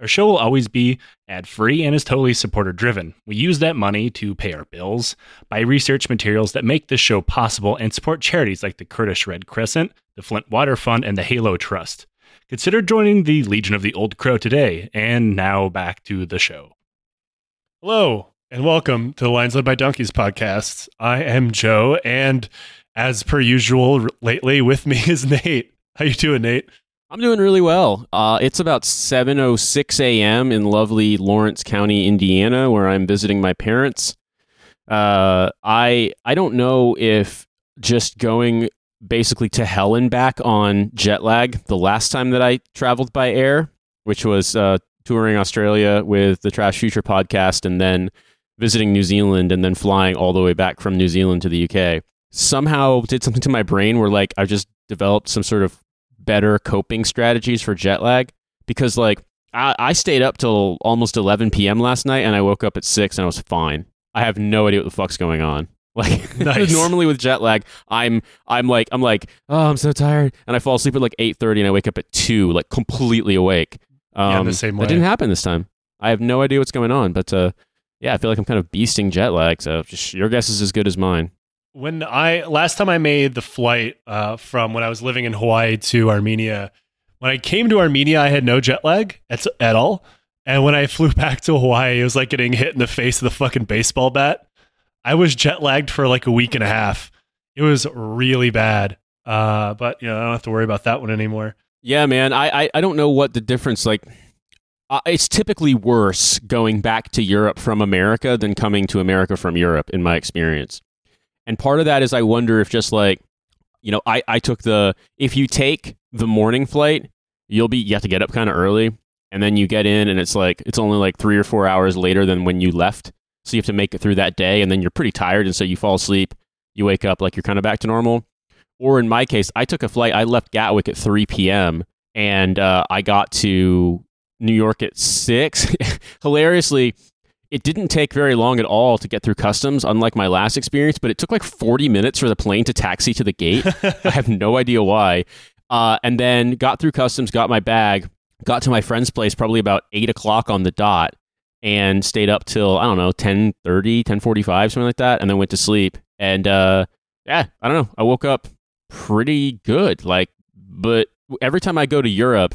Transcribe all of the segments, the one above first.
Our show will always be ad free and is totally supporter driven. We use that money to pay our bills, buy research materials that make this show possible, and support charities like the Kurdish Red Crescent, the Flint Water Fund, and the Halo Trust. Consider joining the Legion of the Old Crow today. And now back to the show. Hello, and welcome to the Lions Led by Donkeys podcast. I am Joe, and as per usual, lately with me is Nate. How you doing, Nate? I'm doing really well. Uh, it's about 7:06 a.m. in lovely Lawrence County, Indiana, where I'm visiting my parents. Uh, I I don't know if just going basically to hell and back on jet lag. The last time that I traveled by air, which was uh, touring Australia with the Trash Future podcast, and then visiting New Zealand, and then flying all the way back from New Zealand to the UK, somehow did something to my brain where like I just developed some sort of better coping strategies for jet lag because like I, I stayed up till almost 11 p.m. last night and I woke up at six and I was fine. I have no idea what the fuck's going on. Like nice. normally with jet lag, I'm I'm like I'm like oh I'm so tired and I fall asleep at like 8:30 and I wake up at two like completely awake. Um, yeah, the same way. That didn't happen this time. I have no idea what's going on, but uh, yeah, I feel like I'm kind of beasting jet lag. So just, your guess is as good as mine when I last time I made the flight uh, from when I was living in Hawaii to Armenia, when I came to Armenia, I had no jet lag at, at all. And when I flew back to Hawaii, it was like getting hit in the face with a fucking baseball bat. I was jet lagged for like a week and a half. It was really bad. Uh, but you know, I don't have to worry about that one anymore. Yeah, man. I I, I don't know what the difference like. Uh, it's typically worse going back to Europe from America than coming to America from Europe, in my experience. And part of that is I wonder if just like, you know, I, I took the, if you take the morning flight, you'll be, you have to get up kind of early. And then you get in and it's like, it's only like three or four hours later than when you left. So you have to make it through that day. And then you're pretty tired. And so you fall asleep. You wake up like you're kind of back to normal. Or in my case, I took a flight. I left Gatwick at 3 p.m. and uh, I got to New York at 6. Hilariously, it didn't take very long at all to get through customs, unlike my last experience, but it took like 40 minutes for the plane to taxi to the gate. I have no idea why. Uh, and then got through customs, got my bag, got to my friend's place probably about 8 o'clock on the dot, and stayed up till, I don't know, 10 30, 10 45, something like that, and then went to sleep. And uh, yeah, I don't know. I woke up pretty good. Like, but every time I go to Europe,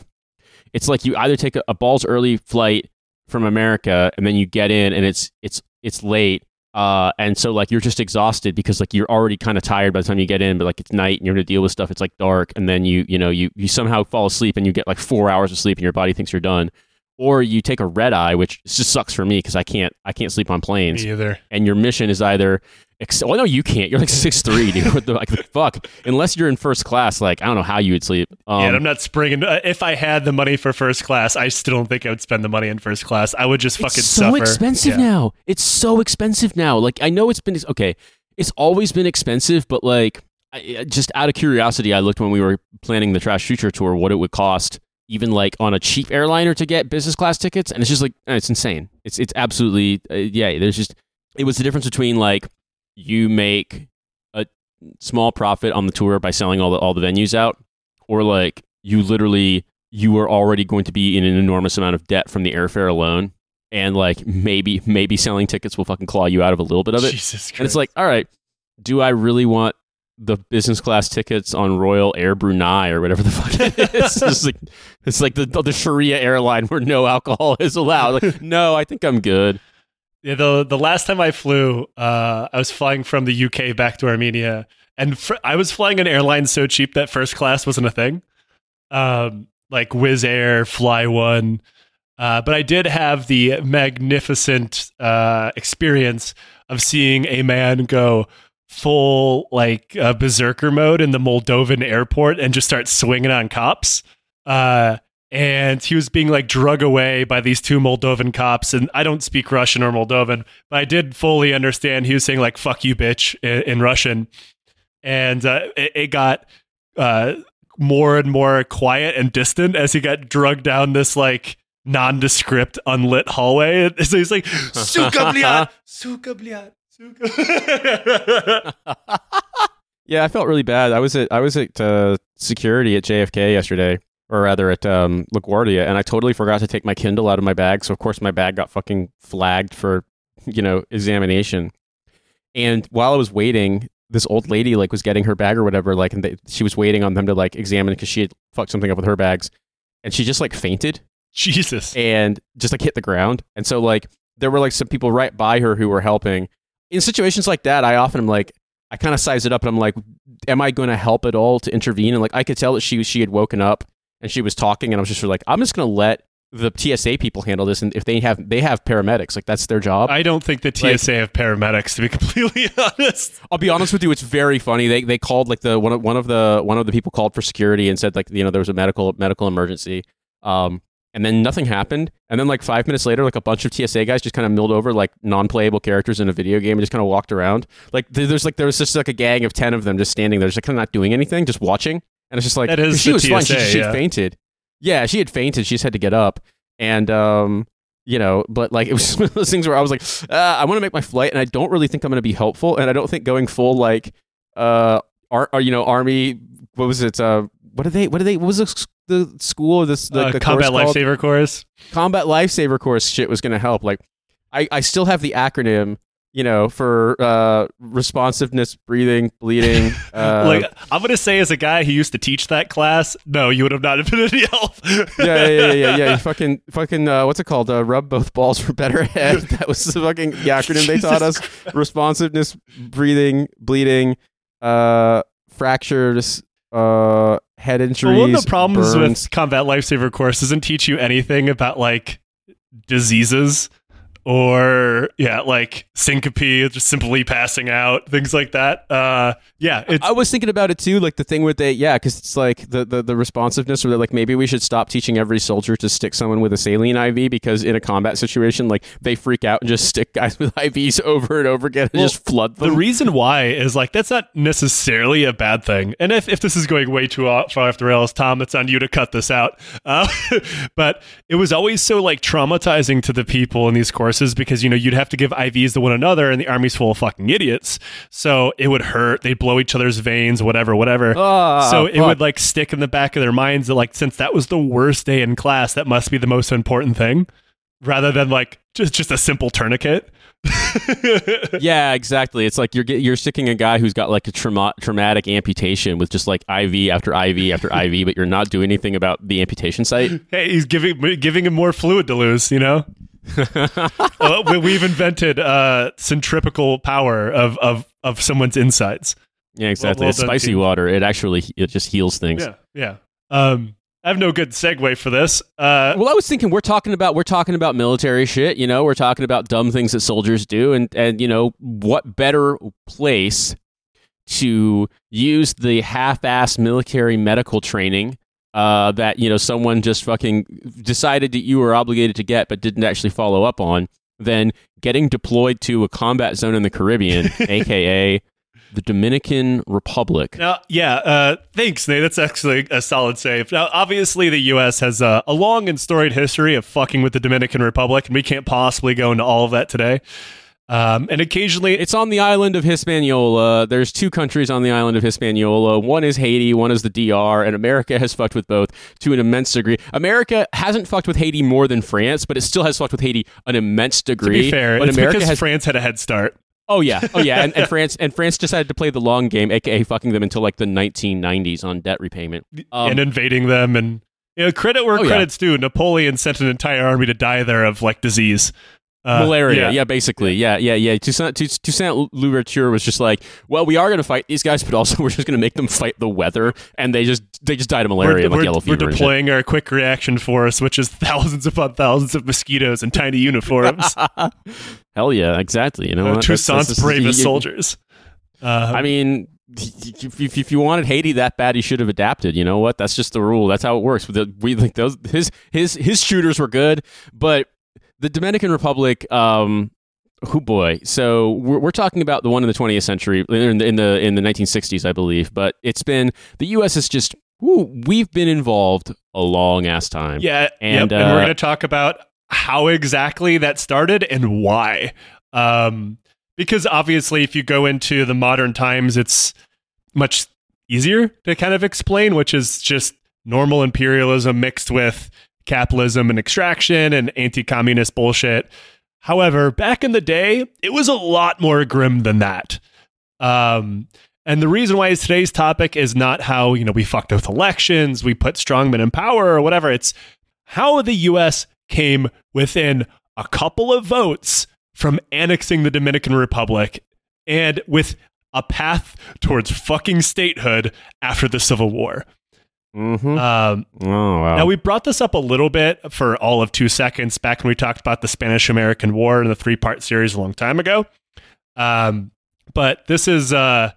it's like you either take a, a balls early flight from America, and then you get in and it's it's it's late. Uh, and so like you're just exhausted because like you're already kind of tired by the time you get in, but like it's night and you're gonna deal with stuff. It's like dark, and then you you know you you somehow fall asleep and you get like four hours of sleep and your body thinks you're done. Or you take a red eye, which just sucks for me because I can't I can't sleep on planes. Me either. And your mission is either Ex- oh no, you can't. You're like six three, dude. What the like the fuck? Unless you're in first class, like I don't know how you would sleep. Um, yeah, I'm not springing. Uh, if I had the money for first class, I still don't think I would spend the money in first class. I would just fucking it's so suffer. expensive yeah. now. It's so expensive now. Like I know it's been okay. It's always been expensive, but like I, just out of curiosity, I looked when we were planning the Trash Future tour what it would cost, even like on a cheap airliner to get business class tickets, and it's just like it's insane. It's it's absolutely uh, yeah. There's just it was the difference between like you make a small profit on the tour by selling all the all the venues out, or like you literally you are already going to be in an enormous amount of debt from the airfare alone, and like maybe maybe selling tickets will fucking claw you out of a little bit of it. And it's like, all right, do I really want the business class tickets on Royal Air Brunei or whatever the fuck it is. it's like it's like the the Sharia airline where no alcohol is allowed. Like, no, I think I'm good. Yeah, the the last time I flew, uh, I was flying from the UK back to Armenia, and fr- I was flying an airline so cheap that first class wasn't a thing, um, like Wizz Air, Fly One. Uh, but I did have the magnificent uh, experience of seeing a man go full like uh, berserker mode in the Moldovan airport and just start swinging on cops. Uh, and he was being like drug away by these two Moldovan cops. And I don't speak Russian or Moldovan, but I did fully understand he was saying like "fuck you, bitch" in, in Russian. and uh, it, it got uh, more and more quiet and distant as he got drugged down this like nondescript unlit hallway. So he's like, "Suka bliat, suka suka." Yeah, I felt really bad. I was at I was at uh, security at JFK yesterday, or rather at um, LaGuardia, and I totally forgot to take my Kindle out of my bag. So of course my bag got fucking flagged for you know examination. And while I was waiting, this old lady like was getting her bag or whatever, like, and they, she was waiting on them to like examine because she had fucked something up with her bags, and she just like fainted Jesus. and just like hit the ground. And so like there were like some people right by her who were helping. In situations like that, I often am like, I kind of size it up and I'm like, am I going to help at all to intervene? And like I could tell that she she had woken up and she was talking, and I was just sort of like, I'm just going to let the TSA people handle this, and if they have they have paramedics, like that's their job. I don't think the Like- TSA have paramedics to be completely honest. I'll be honest with you, it's very funny. They they called like the one of one of the one of the people called for security and said like you know there was a medical medical emergency. Um, and then nothing happened. And then like five minutes later, like a bunch of TSA guys just kind of milled over like non-playable characters in a video game and just kind of walked around. Like there's like there was just like a gang of ten of them just standing there, just like kind of not doing anything, just watching. And it's just like That is she was fine. She, she yeah. fainted. Yeah, she had fainted. She just had to get up. And um, you know, but like it was one of those things where I was like, uh, I want to make my flight, and I don't really think I'm going to be helpful, and I don't think going full like uh, ar- you know, army. What was it? Uh, what are they? What are they? What was the, the school? This the, Uh, the combat called? lifesaver course. combat lifesaver course shit was going to help. Like, I I still have the acronym. You know, for uh, responsiveness, breathing, bleeding. Uh, like I'm gonna say, as a guy who used to teach that class, no, you would have not been any help. yeah, yeah, yeah, yeah, yeah. You fucking, fucking, uh, what's it called? Uh, rub both balls for better head. That was the fucking the acronym they taught us. Responsiveness, breathing, bleeding, uh, fractures, uh, head injuries. Well, one of the problems burns. with combat lifesaver course doesn't teach you anything about like diseases or yeah, like syncope, just simply passing out, things like that. Uh, yeah, I was thinking about it too, like the thing with the yeah, because it's like the, the the responsiveness, that like maybe we should stop teaching every soldier to stick someone with a saline IV because in a combat situation, like they freak out and just stick guys with IVs over and over again and Well, just flood the them. reason why is like that's not necessarily a bad thing. And if, if this is going way too off, far off the rails, Tom, it's on you to cut this out. Uh, but it was always so like traumatizing to the people in these courses because you know you'd have to give IVs to one another, and the army's full of fucking idiots. So it would hurt. They'd blow each other's veins, whatever, whatever. Ah, so it fuck. would like stick in the back of their minds that like since that was the worst day in class, that must be the most important thing, rather than like just just a simple tourniquet. yeah, exactly. It's like you're you're sticking a guy who's got like a trauma, traumatic amputation with just like IV after IV after IV, but you're not doing anything about the amputation site. hey, he's giving giving him more fluid to lose. You know, uh, we, we've invented uh, centripetal power of of of someone's insides. Yeah, exactly. well it's spicy team. water. It actually it just heals things. Yeah, yeah. Um, I have no good segue for this. Uh, Well, I was thinking we're talking about we're talking about military shit. You know, we're talking about dumb things that soldiers do, and and you know what better place to use the half-ass military medical training uh, that you know someone just fucking decided that you were obligated to get but didn't actually follow up on then getting deployed to a combat zone in the Caribbean, aka the Dominican Republic. Now, yeah, uh, thanks, Nate. That's actually a solid save. Now, obviously, the U.S. has uh, a long and storied history of fucking with the Dominican Republic, and we can't possibly go into all of that today. Um, and occasionally, It's on the island of Hispaniola. There's two countries on the island of Hispaniola. One is Haiti, one is the DR, and America has fucked with both to an immense degree. America hasn't fucked with Haiti more than France, but it still has fucked with Haiti an immense to degree. be fair, but it's America because has France had a head start. Oh yeah, oh yeah, and, and France and France decided to play the long game, aka fucking them until like the 1990s on debt repayment. Um, and invading them and you know credit where Oh, yeah. credit's due napoleon sent an entire army to die there of like disease Uh, Malaria, yeah. yeah. basically, yeah, yeah, yeah. Toussaint, Toussaint Louverture was just like, well, we are going to fight these guys, but also we're just going to make them fight the weather, and they just they just died of malaria, we're, like we're, fever. we're deploying our quick reaction force which is thousands upon thousands of mosquitoes in tiny uniforms Hell yeah, exactly. You know, uh, what? That's- toussaint's that's- bravest you- soldiers uh, I mean, if, if, if you wanted Haiti that bad, he should have adapted. You know what? That's just the rule. That's how it works. We like those his his his shooters were good, but the Dominican Republic, um, Oh boy! So we're, we're talking about the one in the 20th century, in the, in the in the 1960s, I believe. But it's been the U.S. is just woo, we've been involved a long ass time. Yeah, And, yep, and we're uh, going to talk about how exactly that started and why. Um, because obviously, if you go into the modern times, it's much easier to kind of explain, which is just normal imperialism mixed with capitalism and extraction and anti-communist bullshit. However, back in the day, it was a lot more grim than that. Um, and the reason why today's topic is not how, you know, we fucked with elections, we put strongmen in power or whatever. It's how the US came within a couple of votes from annexing the Dominican Republic and with a path towards fucking statehood after the Civil War. Mm-hmm. Um, oh wow! now, we brought this up a little bit for all of two seconds back when we talked about the Spanish American War in the three part series a long time ago. Um, but this is uh,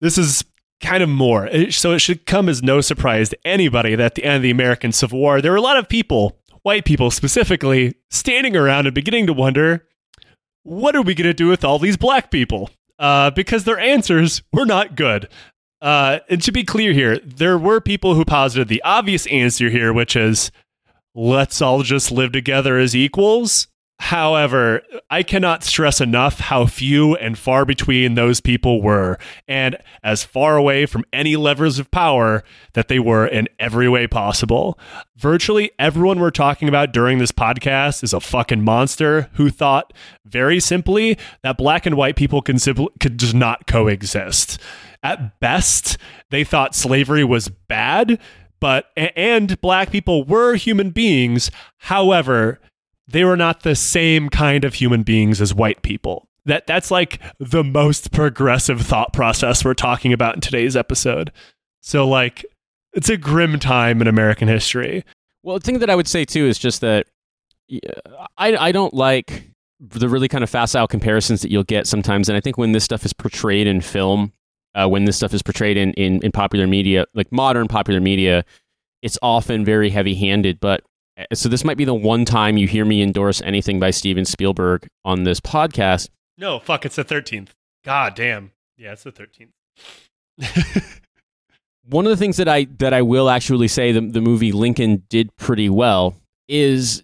this is kind of more. So it should come as no surprise to anybody that at the end of the American Civil War, there were a lot of people, white people specifically, standing around and beginning to wonder, what are we going to do with all these black people? Uh, because their answers were not good. Uh, and to be clear here, there were people who posited the obvious answer here, which is let's all just live together as equals. However, I cannot stress enough how few and far between those people were, and as far away from any levers of power that they were in every way possible. Virtually everyone we're talking about during this podcast is a fucking monster who thought, very simply, that black and white people can simply could just not coexist. At best, they thought slavery was bad, but and black people were human beings. However, they were not the same kind of human beings as white people. That that's like the most progressive thought process we're talking about in today's episode. So like it's a grim time in American history. Well, the thing that I would say too is just that uh, I I don't like the really kind of facile comparisons that you'll get sometimes, and I think when this stuff is portrayed in film, uh, when this stuff is portrayed in, in in popular media, like modern popular media, it's often very heavy handed. But uh, so this might be the one time you hear me endorse anything by Steven Spielberg on this podcast. No, fuck, it's the 13th. God damn. Yeah, it's the 13th. one of the things that I that I will actually say the, the movie Lincoln did pretty well is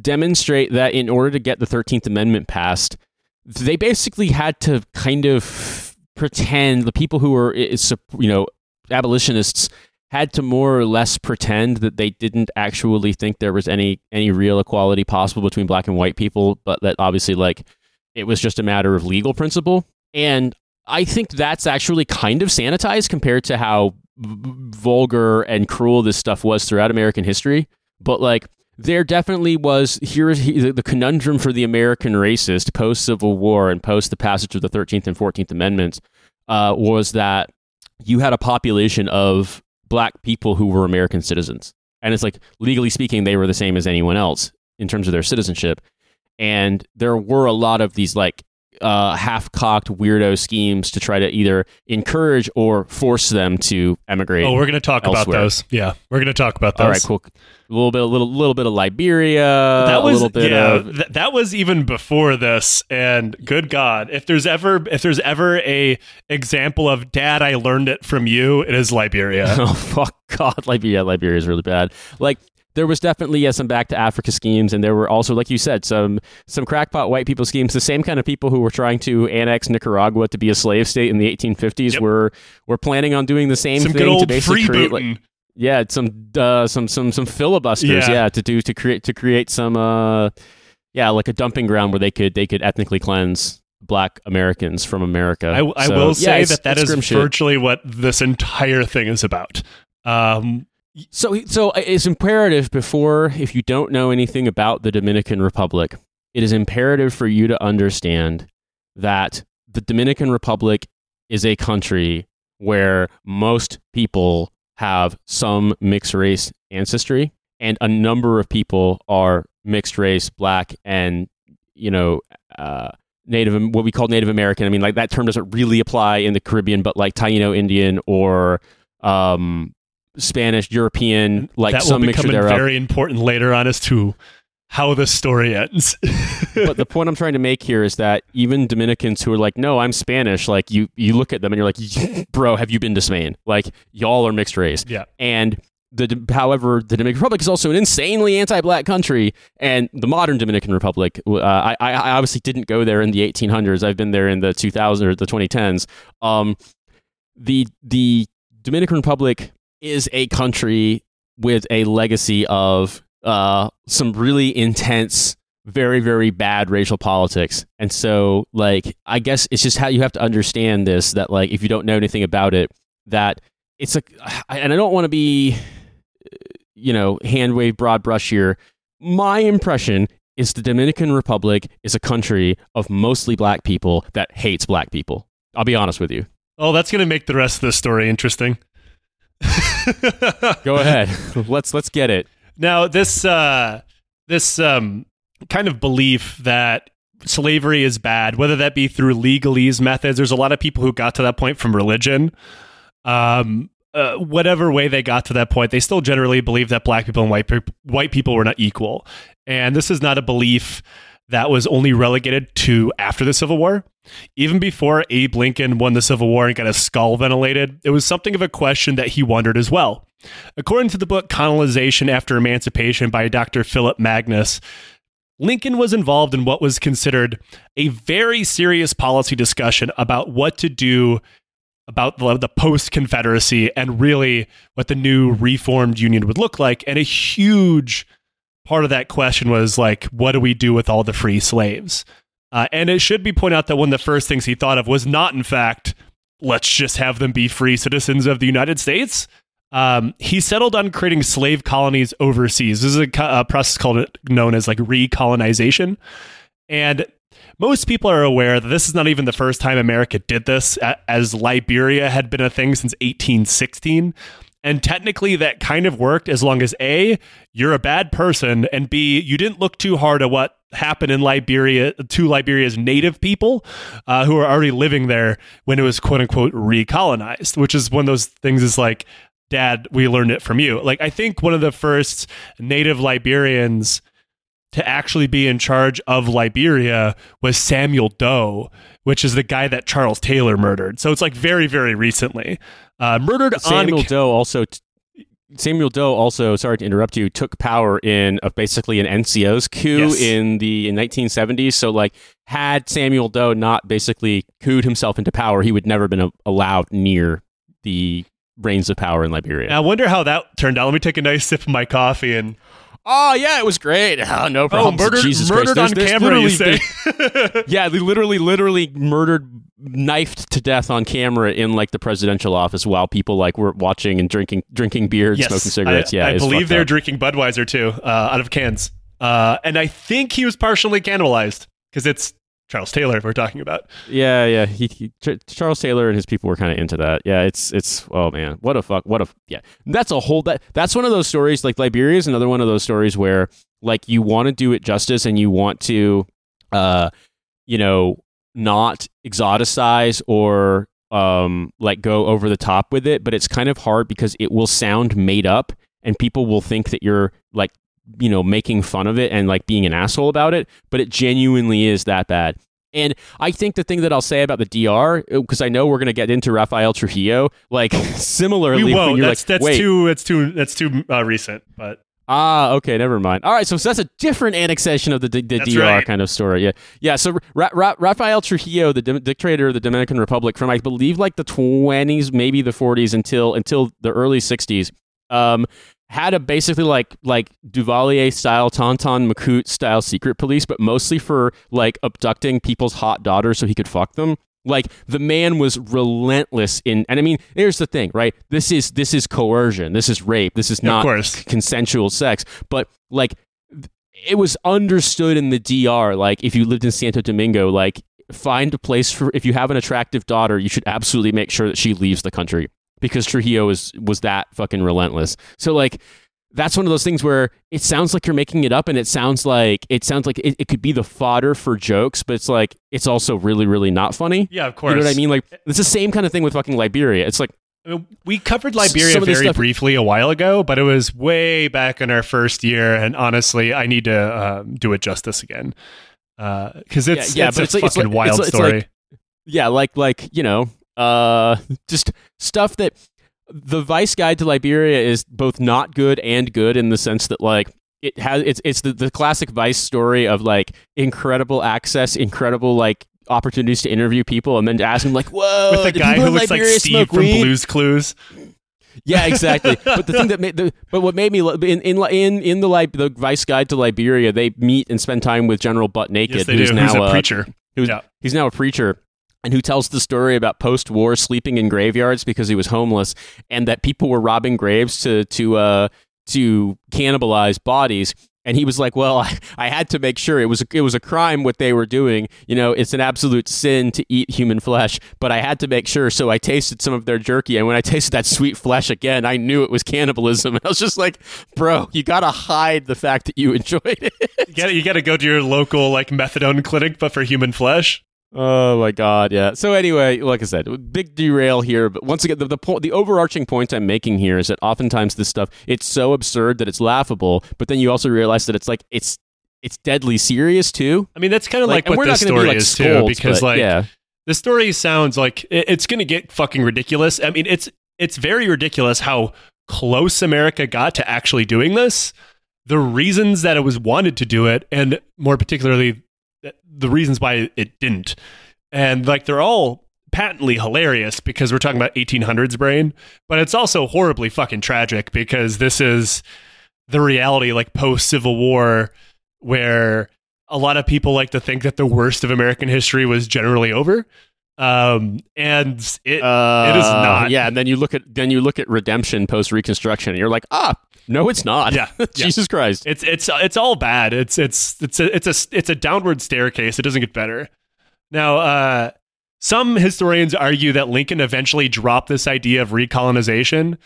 demonstrate that in order to get the 13th amendment passed they basically had to kind of pretend the people who were you know abolitionists had to more or less pretend that they didn't actually think there was any any real equality possible between black and white people but that obviously like it was just a matter of legal principle and I think that's actually kind of sanitized compared to how v- vulgar and cruel this stuff was throughout American history. But like, there definitely was here is the conundrum for the American racist post Civil War and post the passage of the Thirteenth and Fourteenth Amendments uh, was that you had a population of black people who were American citizens, and it's like legally speaking, they were the same as anyone else in terms of their citizenship. And there were a lot of these like uh, half-cocked weirdo schemes to try to either encourage or force them to emigrate. Oh, we're going to talk about those. Yeah, we're going to talk about those. All right, cool. A little bit, a little, little bit of Liberia. that a was little bit yeah, of th- that was even before this and good god if there's ever if there's ever a example of dad i learned it from you it is liberia oh fuck God, Liberia, Liberia is really bad. Like there was definitely yeah, some back to Africa schemes, and there were also, like you said, some some crackpot white people schemes. The same kind of people who were trying to annex Nicaragua to be a slave state in the 1850s Yep. were were planning on doing the same some thing to basically create like yeah some uh, some some some filibusters Yeah. yeah. to do to create to create some uh yeah like a dumping ground where they could they could ethnically cleanse black Americans from America. I, I So, will say it's- that that is grim shit. virtually what this entire thing is about um So, so it's imperative before, if you don't know anything about the Dominican Republic, it is imperative for you to understand that the Dominican Republic is a country where most people have some mixed race ancestry, and a number of people are mixed race, black, and you know, uh, Native, what we call Native American. I mean, like that term doesn't really apply in the Caribbean, but like Taino Indian or um, Spanish, European, like that will some become mixture thereof. very important later on as to how the story ends. but the point I'm trying to make here is that even Dominicans who are like, "No, I'm Spanish," like you, you look at them and you're like, "Bro, have you been to Spain? Like, y'all are mixed race." Yeah. And the however, the Dominican Republic is also an insanely anti-black country, and the modern Dominican Republic. Uh, I, I obviously didn't go there in the 1800s. I've been there in the 2000s or the 2010s. Um, the the Dominican Republic is a country with a legacy of uh, some really intense, very, very bad racial politics. And so, like, I guess it's just how you have to understand this that, like, if you don't know anything about it, that it's a, and I don't want to be, you know, hand wave broad brush here. My impression is the Dominican Republic is a country of mostly black people that hates black people. I'll be honest with you. Oh, that's going to make the rest of the story interesting. Go ahead. let's let's get it. Now, this uh, this um, kind of belief that slavery is bad, whether that be through legalese methods. There's a lot of people who got to that point from religion. Um, uh, whatever way they got to that point, they still generally believe that black people and white pe- white people were not equal. And this is not a belief that was only relegated to after the Civil War. Even before Abe Lincoln won the Civil War and got his skull ventilated, it was something of a question that he wondered as well. According to the book Colonization After Emancipation by Dr. Philip Magness, Lincoln was involved in what was considered a very serious policy discussion about what to do about the, the post Confederacy and really what the new reformed Union would look like. And a huge part of that question was like, what do we do with all the free slaves? Uh, and it should be pointed out that one of the first things he thought of was not, in fact, let's just have them be free citizens of the United States. Um, he settled on creating slave colonies overseas. This is a, a process called known as like recolonization, and most people are aware that this is not even the first time America did this, as Liberia had been a thing since 1816. And technically, that kind of worked as long as A, you're a bad person, and B, you didn't look too hard at what happened in Liberia to Liberia's native people uh, who are already living there when it was quote unquote recolonized, which is one of those things is like, Dad, we learned it from you. Like, I think one of the first native Liberians to actually be in charge of Liberia was Samuel Doe, which is the guy that Charles Taylor murdered. So it's like very, very recently. Uh, murdered Samuel on Doe also. T- Samuel Doe also, sorry to interrupt you, took power in a, basically an NCO's coup Yes. in the in 1970s. So, like, had Samuel Doe not basically cooed himself into power, he would never have been a- allowed near the reins of power in Liberia. I wonder how that turned out. Let me take a nice sip of my coffee and oh yeah, it was great. Oh, no oh, problem. murdered, Jesus murdered Christ. on There's- there's camera. You say? been- yeah, they literally, literally murdered, knifed to death on camera in like the presidential office while people like were watching and drinking, drinking beer and yes, smoking cigarettes. I, yeah, I believe they're up. drinking Budweiser too, uh, out of cans. Uh, and I think he was partially cannibalized because it's Charles Taylor we're talking about. Yeah, yeah. He, he, Ch- Charles Taylor and his people were kind of into that. Yeah, it's it's oh man, what a fuck, what a yeah. That's a whole that that's one of those stories. Like Liberia is another one of those stories where like you want to do it justice and you want to, uh, you know, not exoticize or um like go over the top with it, but it's kind of hard because it will sound made up and people will think that you're like you know making fun of it and like being an asshole about it, but it genuinely is that bad. And I think the thing that I'll say about the DR, because I know we're going to get into Rafael Trujillo, like similarly, We won't. you're That's like, that's wait, too that's too that's too uh, recent. But Ah, okay, never mind. All right, so, so that's a different annexation of the, the, the DR right. kind of story. Yeah, yeah. So Ra- Ra- Rafael Trujillo, the dim- dictator of the Dominican Republic, from I believe like the twenties, maybe the forties, until until the early sixties, um, had a basically like like Duvalier style, Tonton Macoute style secret police, but mostly for like abducting people's hot daughters so he could fuck them. Like the man was relentless in, and I mean, here's the thing, right? This is this is coercion. This is rape. This is not consensual sex. But like, it was understood in the DR. Like, if you lived in Santo Domingo, like, find a place for if you have an attractive daughter, you should absolutely make sure that she leaves the country because Trujillo was was that fucking relentless. So like. That's one of those things where it sounds like you're making it up, and it sounds like it sounds like it, it could be the fodder for jokes, but it's like it's also really, really not funny. yeah, of course. You know what I mean? Like it's the same kind of thing with fucking Liberia. It's like We covered Liberia Some of this very stuff- briefly a while ago, but it was way back in our first year, and honestly, I need to um, do it justice again because it's Yeah, yeah, it's but a it's like- it's like- wild it's- it's story. like- yeah, like like you know, uh, just stuff that the Vice Guide to Liberia is both not good and good in the sense that like it has it's it's the, the classic Vice story of like incredible access, incredible like opportunities to interview people, and then to ask them like, "Whoa, With a do guy who looks like Steve from weed?" Blues Clues. Yeah, exactly. but the thing that made the but what made me in in in in the like the Vice Guide to Liberia, they meet and spend time with General Butt Naked, Yes, who's do. now Who's a uh, preacher? who's Yeah. he's now a preacher and who tells the story about post-war sleeping in graveyards because he was homeless and that people were robbing graves to to uh to cannibalize bodies. And he was like well I, I had to make sure it was it was a crime what they were doing. You know it's an absolute sin to eat human flesh but I had to make sure. So I tasted some of their jerky and when I tasted that sweet flesh again I knew it was cannibalism. And I was just like bro you got to hide the fact that you enjoyed it. You got you got to go to your local like methadone clinic, but for human flesh. Oh my god, yeah. So anyway, like I said, big derail here, but once again, the the, po- the overarching point I'm making here is that oftentimes this stuff it's so absurd that it's laughable, but then you also realize that it's like it's it's deadly serious too. I mean, that's kind of like, and what we're this not gonna be, story like, is too, because but like yeah, the story sounds like it- it's going to get fucking ridiculous. I mean, it's it's very ridiculous how close America got to actually doing this. The reasons that it was wanted to do it, and more particularly, the reasons why it didn't, and like they're all patently hilarious because we're talking about 1800s brain, but it's also horribly fucking tragic because this is the reality, like post Civil War, where a lot of people like to think that the worst of American history was generally over. Um, and it, uh, it is not. Yeah, and then you look at then you look at redemption post Reconstruction, and you're like, ah, no, it's not. Yeah. Jesus Christ. it's, it's, it's all bad. It's, it's, it's a, it's a, it's a downward staircase. It doesn't get better. Now, uh, some historians argue that Lincoln eventually dropped this idea of recolonization.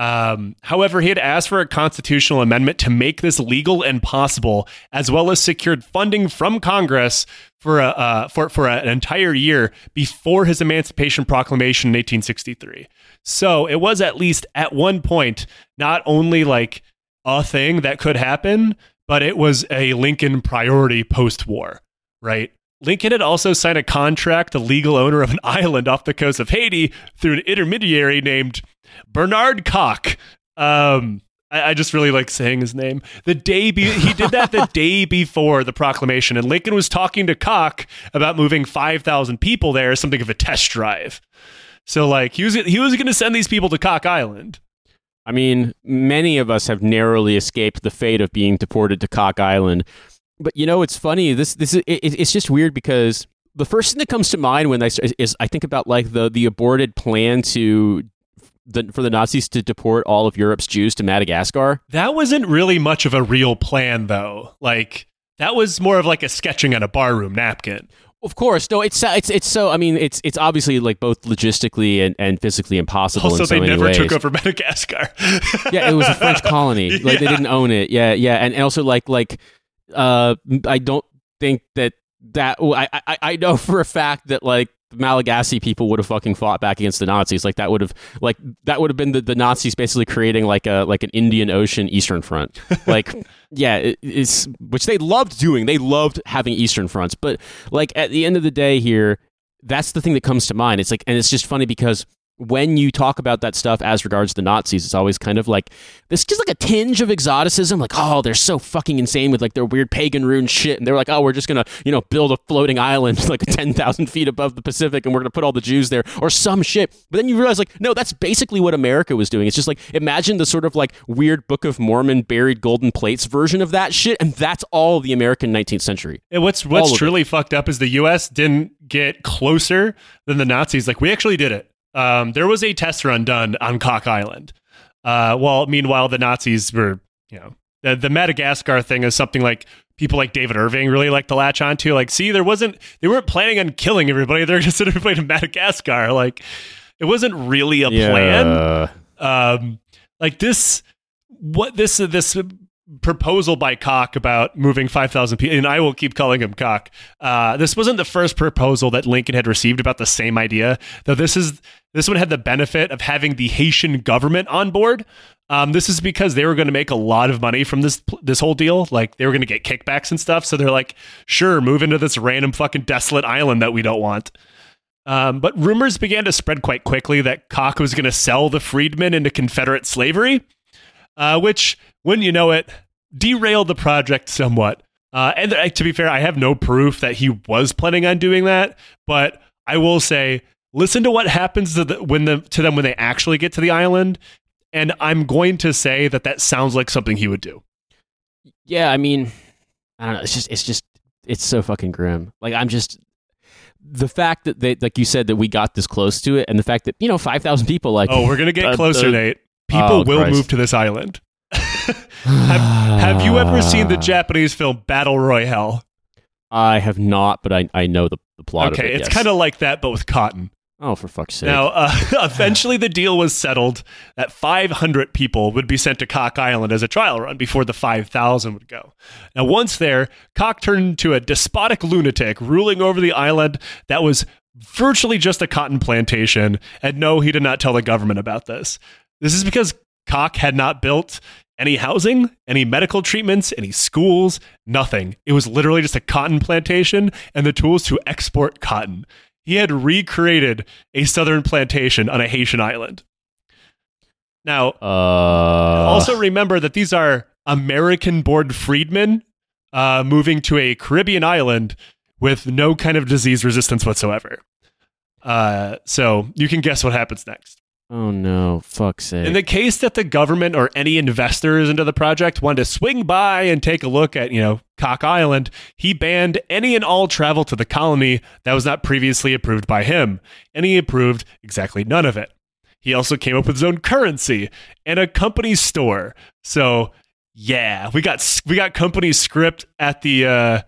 Um, however, he had asked for a constitutional amendment to make this legal and possible, as well as secured funding from Congress for a uh, for for an entire year before his Emancipation Proclamation in 1863. So it was at least at one point not only like a thing that could happen, but it was a Lincoln priority post-war, right? Lincoln had also signed a contract, the legal owner of an island off the coast of Haiti, through an intermediary named Bernard Kock. Um, I, I just really like saying his name. The day be- he did that the day before the proclamation, and Lincoln was talking to Kock about moving five thousand people there, as something of a test drive. So, like, he was he was going to send these people to Cock Island. I mean, many of us have narrowly escaped the fate of being deported to Cock Island. But you know, it's funny. This this is it, it's just weird because the first thing that comes to mind when I is, is I think about like the the aborted plan to the, for the Nazis to deport all of Europe's Jews to Madagascar. That wasn't really much of a real plan, though. Like, that was more of like a sketching on a barroom napkin. Of course, no. It's it's it's so. I mean, it's it's obviously like both logistically and, and physically impossible. Also, so they never ways. took over Madagascar. yeah, it was a French colony. Like they didn't own it. Yeah, yeah, and also like like uh, I don't think that that I I I know for a fact that like the Malagasy people would have fucking fought back against the Nazis. Like that would have like that would have been the, the Nazis basically creating like a like an Indian Ocean Eastern Front. Like yeah, it, it's which they loved doing. They loved having Eastern fronts, but like at the end of the day here, that's the thing that comes to mind. It's like and it's just funny because when you talk about that stuff as regards the Nazis, it's always kind of like this just like a tinge of exoticism, like, oh, they're so fucking insane with like their weird pagan rune shit. And they're like, oh, we're just gonna, you know, build a floating island like ten thousand feet above the Pacific and we're gonna put all the Jews there or some shit. But then you realize like, no, that's basically what America was doing. It's just like imagine the sort of like weird Book of Mormon buried golden plates version of that shit, and that's all the American nineteenth century. And what's what's truly fucked up is the U.S. didn't get closer than the Nazis. Like we actually did it. Um, there was a test run done on Cock Island. Uh, well, meanwhile, the Nazis were, you know, the, the Madagascar thing is something like people like David Irving really like to latch onto. Like, see, there wasn't, they weren't planning on killing everybody. They're just to send everybody to Madagascar. Like, it wasn't really a plan. Um, like this, what this this proposal by Cock about moving 5,000 people, and I will keep calling him Cock. Uh, this wasn't the first proposal that Lincoln had received about the same idea, though this is this one had the benefit of having the Haitian government on board. Um, this is because they were going to make a lot of money from this this whole deal. Like they were going to get kickbacks and stuff. So they're like, sure, move into this random fucking desolate island that we don't want. Um, but rumors began to spread quite quickly that Cock was going to sell the freedmen into Confederate slavery, uh, which, when you know it, derailed the project somewhat. Uh, and uh, to be fair, I have no proof that he was planning on doing that, but I will say, listen to what happens to, the, when the, to them when they actually get to the island, and I'm going to say that that sounds like something he would do. Yeah, I mean, I don't know. It's just, it's just, it's so fucking grim. Like I'm just the fact that they, like you said, that we got this close to it, and the fact that you know five thousand people, like, oh, we're gonna get uh, closer, uh, Nate. People oh, will Christ. move to this island. have, have you ever seen the Japanese film Battle Royale? I have not, but I I know the, the plot. Okay, of it, it's yes. kind of like that, but with cotton. oh for fuck's sake. Now, uh, eventually, the deal was settled that 500 people would be sent to Cock Island as a trial run before the 5,000 would go. Now, once there, Cock turned into a despotic lunatic ruling over the island that was virtually just a cotton plantation. And no, he did not tell the government about this. This is because Cock had not built any housing, any medical treatments, any schools, nothing. It was literally just a cotton plantation and the tools to export cotton. He had recreated a southern plantation on a Haitian island. Now, uh, also remember that these are American born freedmen uh, moving to a Caribbean island with no kind of disease resistance whatsoever. Uh, so you can guess what happens next. Oh no, fuck's sake. In the case that the government or any investors into the project wanted to swing by and take a look at, you know, Cock Island, he banned any and all travel to the colony that was not previously approved by him, and he approved exactly none of it. He also came up with his own currency and a company store. So, yeah, we got we got company script at the uh,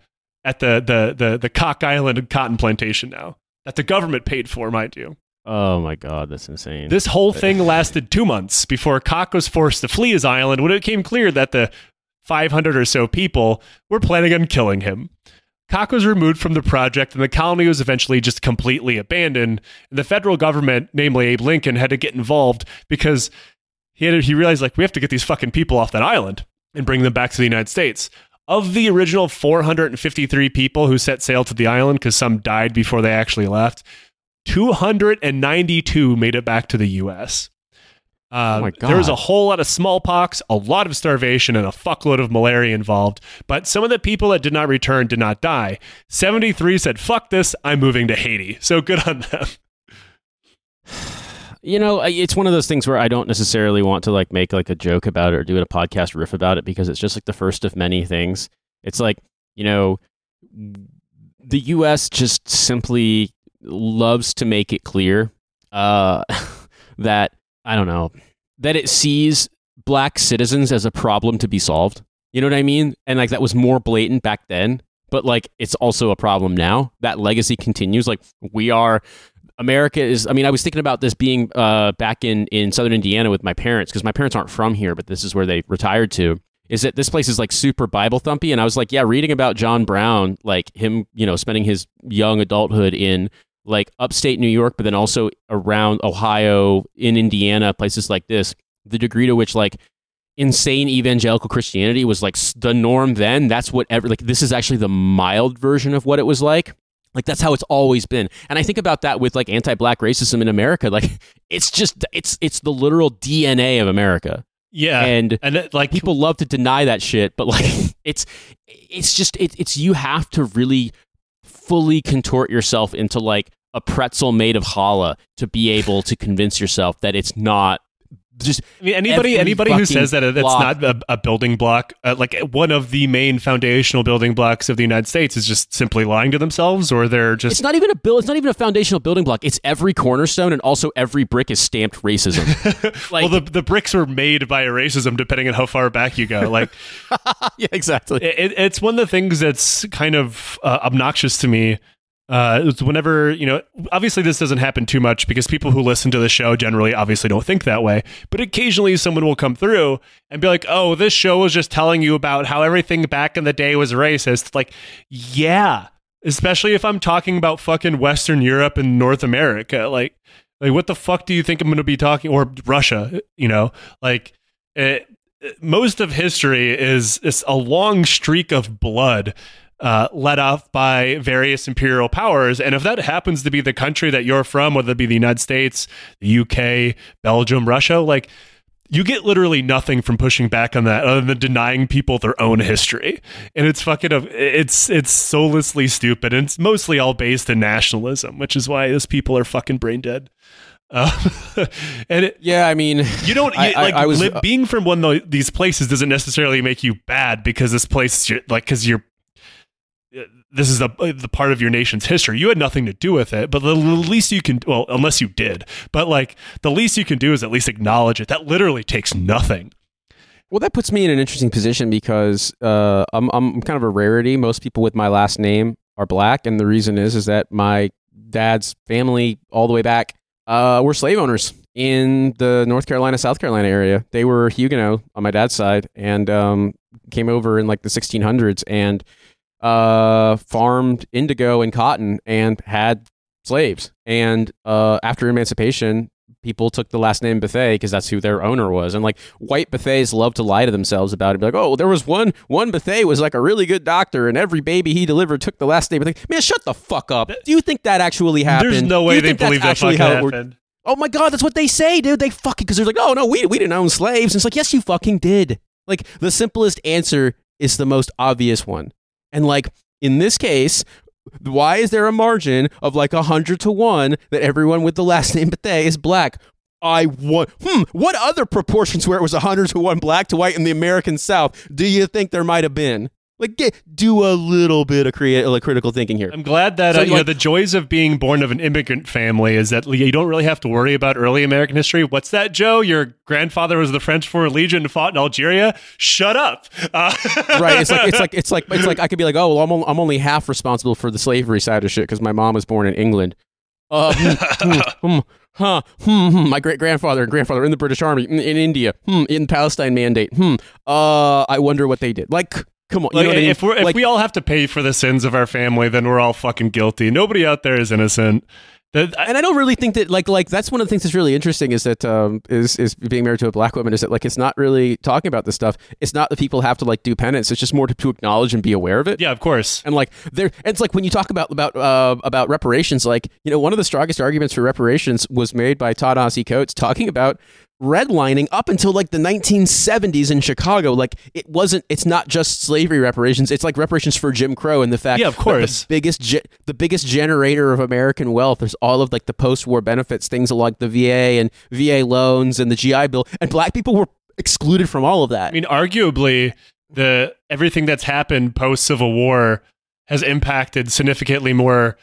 at the the the the Cock Island cotton plantation now that the government paid for, mind you. Oh my god, that's insane. This whole uh, thing lasted two months before Cock was forced to flee his island when it became clear that the 500 or so people were planning on killing him. Cock was removed from the project and the colony was eventually just completely abandoned. And the federal government, namely Abe Lincoln, had to get involved because he, had, he realized, like, we have to get these fucking people off that island and bring them back to the United States. Of the original 453 people who set sail to the island, because some died before they actually left, 292 made it back to the U.S. Uh, Oh my There was a whole lot of smallpox, a lot of starvation, and a fuckload of malaria involved. But some of the people that did not return did not die. 73 said, fuck this, I'm moving to Haiti. So good on them. you know, it's one of those things where I don't necessarily want to like make like a joke about it or do a podcast riff about it because it's just like the first of many things. It's like, you know, the US just simply loves to make it clear uh that I don't know, that it sees black citizens as a problem to be solved. You know what I mean? And like that was more blatant back then, but like it's also a problem now. That legacy continues like we are America is. I mean, I was thinking about this being uh, back in in Southern Indiana with my parents because my parents aren't from here, but this is where they retired to. Is that this place is like super Bible thumpy, and I was like, yeah, reading about John Brown, like him, you know, spending his young adulthood in like upstate New York, but then also around Ohio, in Indiana, places like this. The degree to which like insane evangelical Christianity was like the norm then. That's what ever like this is actually the mild version of what it was like. Like that's how it's always been. And I think about that with like anti-black racism in America. Like it's just it's it's the literal DNA of America. Yeah. And and it, like people love to deny that shit, but like it's it's just it, it's you have to really fully contort yourself into like a pretzel made of challah to be able to convince yourself that it's not just I mean, anybody anybody who says that it's block- not a, a building block, uh, like one of the main foundational building blocks of the United States, is just simply lying to themselves, or they're just It's not even a bill. It's not even a foundational building block. It's every cornerstone, and also every brick is stamped racism. like- well, the the bricks were made by racism, depending on how far back you go. Like yeah, exactly. it, it's one of the things that's kind of uh, obnoxious to me Uh, it's whenever you know, obviously this doesn't happen too much because people who listen to the show generally obviously don't think that way. But occasionally someone will come through and be like, "Oh, this show was just telling you about how everything back in the day was racist." Like, yeah, especially if I'm talking about fucking Western Europe and North America. Like, like what the fuck do you think I'm going to be talking or Russia? You know, like. It, most of history is, is a long streak of blood uh, led off by various imperial powers. And if that happens to be the country that you're from, whether it be the United States, the UK, Belgium, Russia, like you get literally nothing from pushing back on that other than denying people their own history. And it's fucking, of it's, it's soullessly stupid. And it's mostly all based in nationalism, which is why those people are fucking brain dead. Uh, and it, yeah, I mean, you don't you, I, like I, I was, live, being from one of these places doesn't necessarily make you bad because this place, like, because you're this is the the part of your nation's history. You had nothing to do with it, but the least you can well, unless you did, but like the least you can do is at least acknowledge it. That literally takes nothing. Well, that puts me in an interesting position because uh, I'm I'm kind of a rarity. Most people with my last name are black, and the reason is is that my dad's family all the way back uh, were slave owners in the North Carolina, South Carolina area. They were Huguenot on my dad's side, and um, came over in like the 1600s, and uh, farmed indigo and cotton and had slaves. And uh, after emancipation, people took the last name Bethea because that's who their owner was. And like white Betheas love to lie to themselves about it. Be like, oh, there was one one Bethea was like a really good doctor, and every baby he delivered took the last name. Man, shut the fuck up. Do you think that actually happened? There's no way they believe that fucking happened. Oh my god, that's what they say, dude. They fucking because they're like, oh no, we we didn't own slaves. And it's like, yes, you fucking did. Like the simplest answer is the most obvious one. And like in this case, why is there a margin of like a hundred to one that everyone with the last name Bethea is black? I want. Hmm. What other proportions where it was a hundred to one black to white in the American South do you think there might have been? Like, get, do a little bit of like, critical thinking here. I'm glad that so, uh, you like, know the joys of being born of an immigrant family is that you don't really have to worry about early American history. What's that, Joe? Your grandfather was the French Foreign Legion and fought in Algeria. Shut up. Uh- right? It's like it's like it's like it's like I could be like, oh, well, I'm only, I'm only half responsible for the slavery side of shit because my mom was born in England. Uh, hmm, hmm, hmm, huh, my great grandfather and grandfather in the British Army in, in India, hmm, in Palestine Mandate, hmm, uh, I wonder what they did. Like, Come on, like, I mean? if we like, if we all have to pay for the sins of our family, then we're all fucking guilty. Nobody out there is innocent. That, I, and I don't really think that like like that's one of the things that's really interesting is that um, is is being married to a black woman is that like it's not really talking about this stuff. It's not that people have to like do penance. It's just more to, to acknowledge and be aware of it. Yeah, of course. And like there, it's like when you talk about about uh, about reparations, like you know one of the strongest arguments for reparations was made by Ta-Nehisi Coates talking about redlining up until like the 1970s in Chicago. Like it wasn't. It's not just slavery reparations. It's like reparations for Jim Crow and the fact. Yeah, of course. The biggest, ge- the biggest generator of American wealth. There's all of like the post-war benefits, things like the VA and VA loans and the GI Bill, and black people were excluded from all of that. I mean, arguably, the everything that's happened post Civil War has impacted significantly more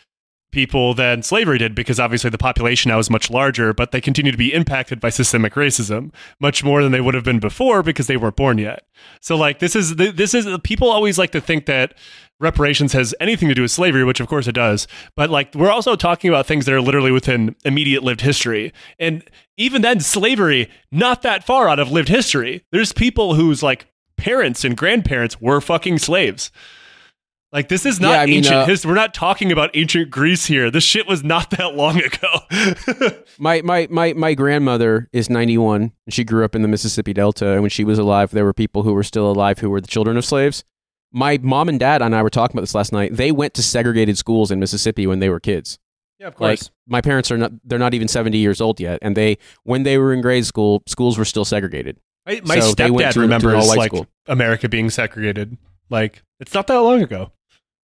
people than slavery did because obviously the population now is much larger, but they continue to be impacted by systemic racism much more than they would have been before because they weren't born yet. So like this is this is people always like to think that reparations has anything to do with slavery, which of course it does. But like we're also talking about things that are literally within immediate lived history. And even then slavery not that far out of lived history. There's people whose like parents and grandparents were fucking slaves. Like this is not yeah, I mean, ancient uh, history. We're not talking about ancient Greece here. This shit was not that long ago. my my my my grandmother is 91 and she grew up in the Mississippi Delta and when she was alive there were people who were still alive who were the children of slaves. My mom and dad and I were talking about this last night. They went to segregated schools in Mississippi when they were kids. Yeah, of course. Like, my parents are not they're not even 70 years old yet and they when they were in grade school, schools were still segregated. My, my so stepdad remembers like school. America being segregated. Like it's not that long ago.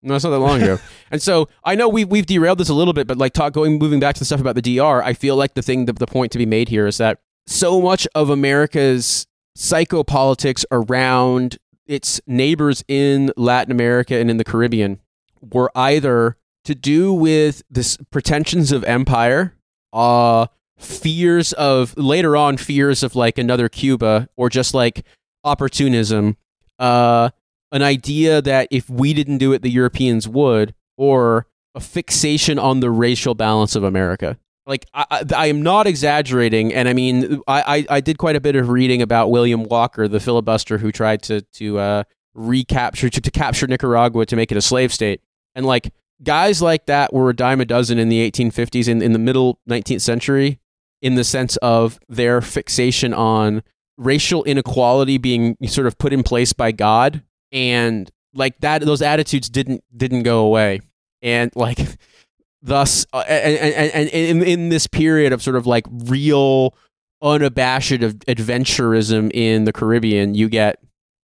No, it's not that long ago. and so I know we've we've derailed this a little bit, but like talk going moving back to the stuff about the DR, I feel like the thing the, the point to be made here is that so much of America's psychopolitics around its neighbors in Latin America and in the Caribbean were either to do with this pretensions of empire, uh fears of later on fears of like another Cuba or just like opportunism uh an idea that if we didn't do it, the Europeans would, or a fixation on the racial balance of America. Like I, I, I am not exaggerating, and I mean I, I, I did quite a bit of reading about William Walker, the filibuster who tried to to uh, recapture to, to capture Nicaragua to make it a slave state, and like guys like that were a dime a dozen in the 1850s in, in the middle 19th century in the sense of their fixation on racial inequality being sort of put in place by God and like that those attitudes didn't didn't go away and like thus uh, and, and, and in, in this period of sort of like real unabashed of adventurism in the Caribbean you get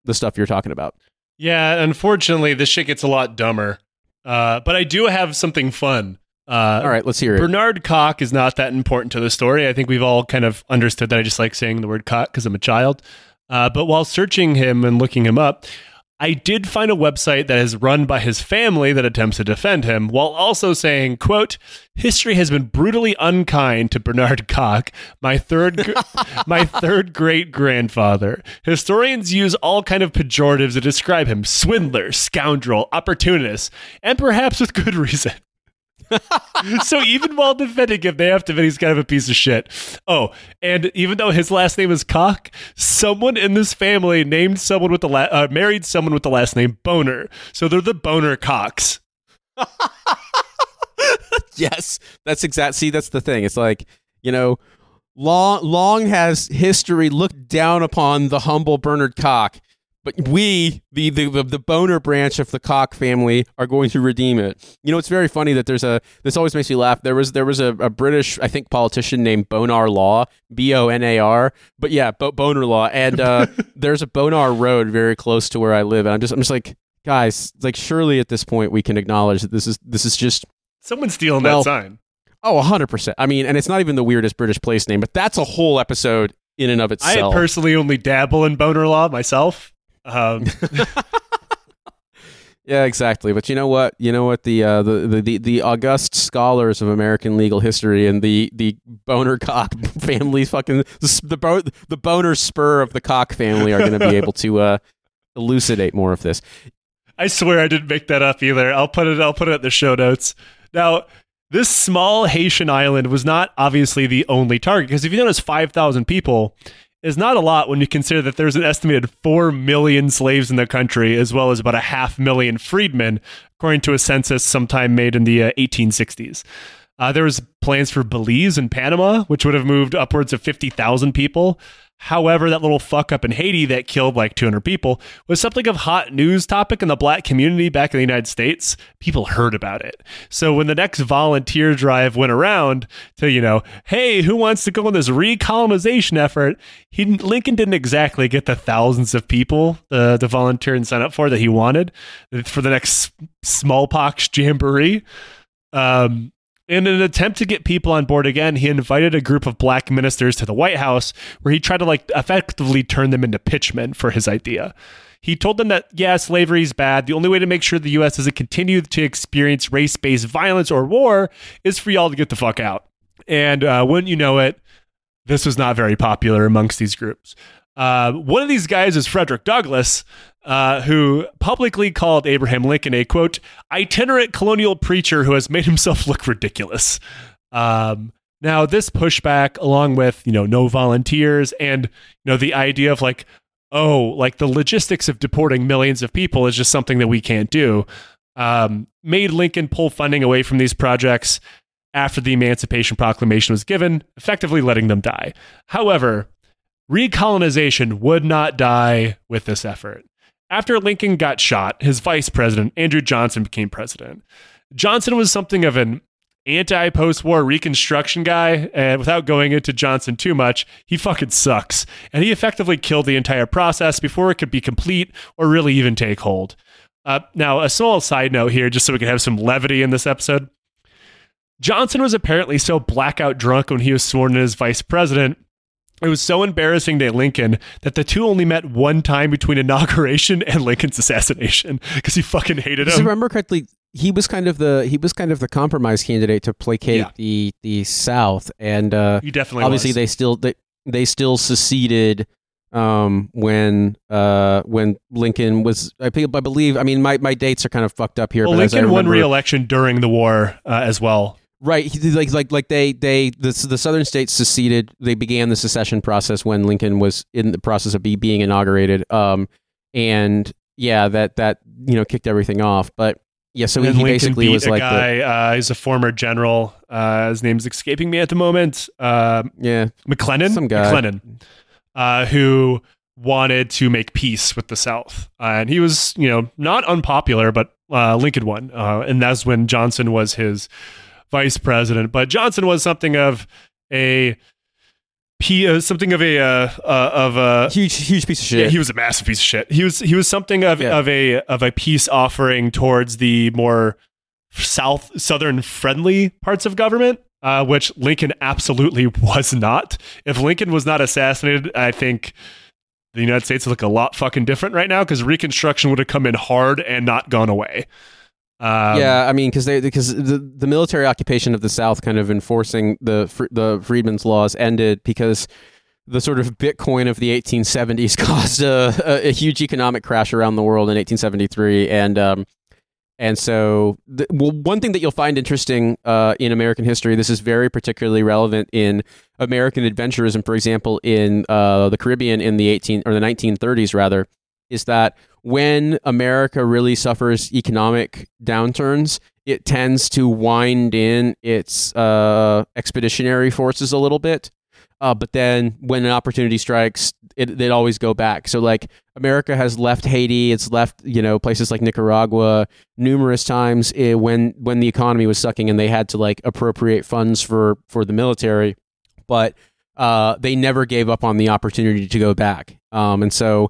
the stuff you're talking about Yeah, unfortunately, this shit gets a lot dumber. Uh, but I do have something fun. Uh, all right let's hear it Bernard Kock is not that important to the story. I think we've all kind of understood that I just like saying the word Kock because I'm a child. Uh, but while searching him and looking him up, I did find a website that is run by his family that attempts to defend him while also saying, quote, history has been brutally unkind to Bernard Kock, my third gr- my third great grandfather. Historians use all kind of pejoratives to describe him, swindler, scoundrel, opportunist, and perhaps with good reason. so even while defending him, they have to admit he's kind of a piece of shit. Oh, and even though his last name is Cock, someone in this family named someone with the la- uh, married someone with the last name Boner. So they're the Boner Cox. yes, that's exact. See, that's the thing. It's like you know, long long has history looked down upon the humble Bernard Kock, but we, the the the, boner branch of the cock family, are going to redeem it. You know, it's very funny that there's a. This always makes me laugh. There was there was a, a British, I think, politician named Bonar Law, B O N A R. But yeah, Bo- Boner Law, and uh, there's a Bonar Road very close to where I live, and I'm just I'm just like. Guys, like surely at this point we can acknowledge that this is this is just Someone's stealing Well, that sign. Oh, 100%. I mean, and it's not even the weirdest British place name, but that's a whole episode in and of itself. I personally only dabble in boner law myself. Um, yeah, exactly. But you know what? You know what the, uh, the, the, the, the august scholars of American legal history and the, the boner cock family fucking the, the, bo- the boner spur of the cock family are going to be able to uh, elucidate more of this. I swear I didn't make that up either. I'll put it. I'll put it in the show notes. Now, this small Haitian island was not obviously the only target because if you notice, five thousand people is not a lot when you consider that there's an estimated four million slaves in the country, as well as about a half million freedmen, according to a census sometime made in the uh, 1860s. Uh, there was plans for Belize and Panama, which would have moved upwards of 50,000 people. However, that little fuck up in Haiti that killed like 200 people was something of hot news topic in the black community back in the United States. People heard about it. So when the next volunteer drive went around to, you know, hey, who wants to go on this recolonization effort? He Lincoln didn't exactly get the thousands of people uh, to volunteer and sign up for that he wanted for the next smallpox jamboree. Um, in an attempt to get people on board again, he invited a group of black ministers to the White House where he tried to like effectively turn them into pitchmen for his idea. He told them that, yeah, slavery is bad. The only way to make sure the U.S. doesn't continue to experience race based violence or war is for y'all to get the fuck out. And uh, wouldn't you know it, this was not very popular amongst these groups. Uh, one of these guys is Frederick Douglass, uh, who publicly called Abraham Lincoln a quote itinerant colonial preacher who has made himself look ridiculous. Um, now, this pushback, along with you know no volunteers and you know the idea of like oh like the logistics of deporting millions of people is just something that we can't do, um, made Lincoln pull funding away from these projects after the Emancipation Proclamation was given, effectively letting them die. However, recolonization would not die with this effort. After Lincoln got shot, his vice president, Andrew Johnson, became president. Johnson was something of an anti post war Reconstruction guy, and without going into Johnson too much, he fucking sucks. And he effectively killed the entire process before it could be complete or really even take hold. Uh, now, a small side note here, just so we can have some levity in this episode. Johnson was apparently so blackout drunk when he was sworn in as vice president it was so embarrassing to Lincoln that the two only met one time between inauguration and Lincoln's assassination because he fucking hated Does I him. remember correctly? He was kind of the he was kind of the compromise candidate to placate Yeah. the the South, and uh, He definitely obviously was. they still they, they still seceded um, when uh, when Lincoln was. I, I believe. I mean, my, my dates are kind of fucked up here. Well, I Lincoln won remember- re-election during the war uh, as well. Right, he- like like like they they the the southern states seceded. They began the secession process when Lincoln was in the process of be, being inaugurated. Um, and yeah, that that you know kicked everything off. But yeah, so he Lincoln basically was a like the, guy. uh, he's a former general. Uh, his name's escaping me at the moment. Uh, yeah McClellan. Some guy. McClellan, uh, who wanted to make peace with the South, uh, and he was, you know, not unpopular, but uh, Lincoln won, uh, and that's when Johnson was his vice president. But Johnson was something of a he uh, something of a uh, uh, of a huge huge piece of shit. yeah, he was a massive piece of shit. He was he was something of Yeah. of a of a peace offering towards the more south southern friendly parts of government, uh, which Lincoln absolutely was not. If Lincoln was not assassinated, I think the United States would look a lot fucking different right now because Reconstruction would have come in hard and not gone away. Um, yeah, I mean, because they because the, the military occupation of the South, kind of enforcing the the Freedmen's laws, ended because the sort of Bitcoin of the 1870s caused a, a, a huge economic crash around the world in 1873, and um, and so the, well, one thing that you'll find interesting uh, in American history, this is very particularly relevant in American adventurism, for example, in uh, the Caribbean in the 18 or the 1930s, rather, is that when America really suffers economic downturns, it tends to wind in its uh, expeditionary forces a little bit. Uh, but then when an opportunity strikes, it, they always go back. So like America has left Haiti, it's left you know places like Nicaragua numerous times eh, when when the economy was sucking and they had to like appropriate funds for for the military, but uh, they never gave up on the opportunity to go back. Um, and so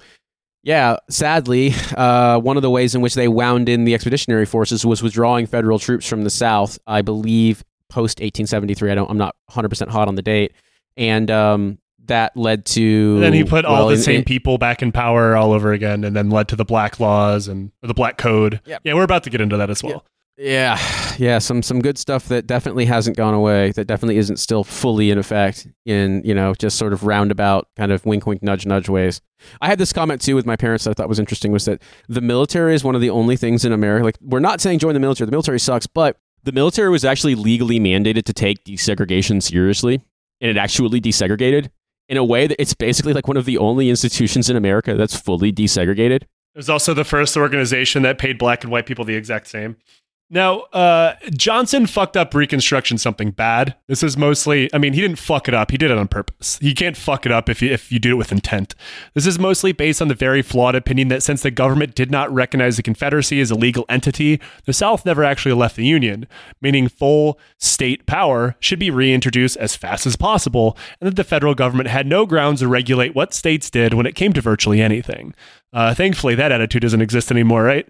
yeah, sadly, uh, one of the ways in which they wound in the expeditionary forces was withdrawing federal troops from the South. I believe post 1873. I don't. I'm not 100 percent hot on the date, and um, that led to. And then he put all the same in- people back in power all over again, and then led to the black laws and the black code. Yep. Yeah, we're about to get into that as well. Yeah, yeah, some some good stuff that definitely hasn't gone away. That definitely isn't still fully in effect in you know just sort of roundabout kind of wink wink nudge nudge ways. I had this comment too with my parents that I thought was interesting was that the military is one of the only things in America. Like we're not saying join the military. The military sucks, but the military was actually legally mandated to take desegregation seriously, and it actually desegregated in a way that it's basically like one of the only institutions in America that's fully desegregated. It was also the first organization that paid black and white people the exact same. Now, uh, Johnson fucked up Reconstruction something bad. This is mostly, I mean, he didn't fuck it up. He did it on purpose. You can't fuck it up if you, if you do it with intent. This is mostly based on the very flawed opinion that since the government did not recognize the Confederacy as a legal entity, the South never actually left the Union, meaning full state power should be reintroduced as fast as possible, and that the federal government had no grounds to regulate what states did when it came to virtually anything. Uh, thankfully, that attitude doesn't exist anymore, right?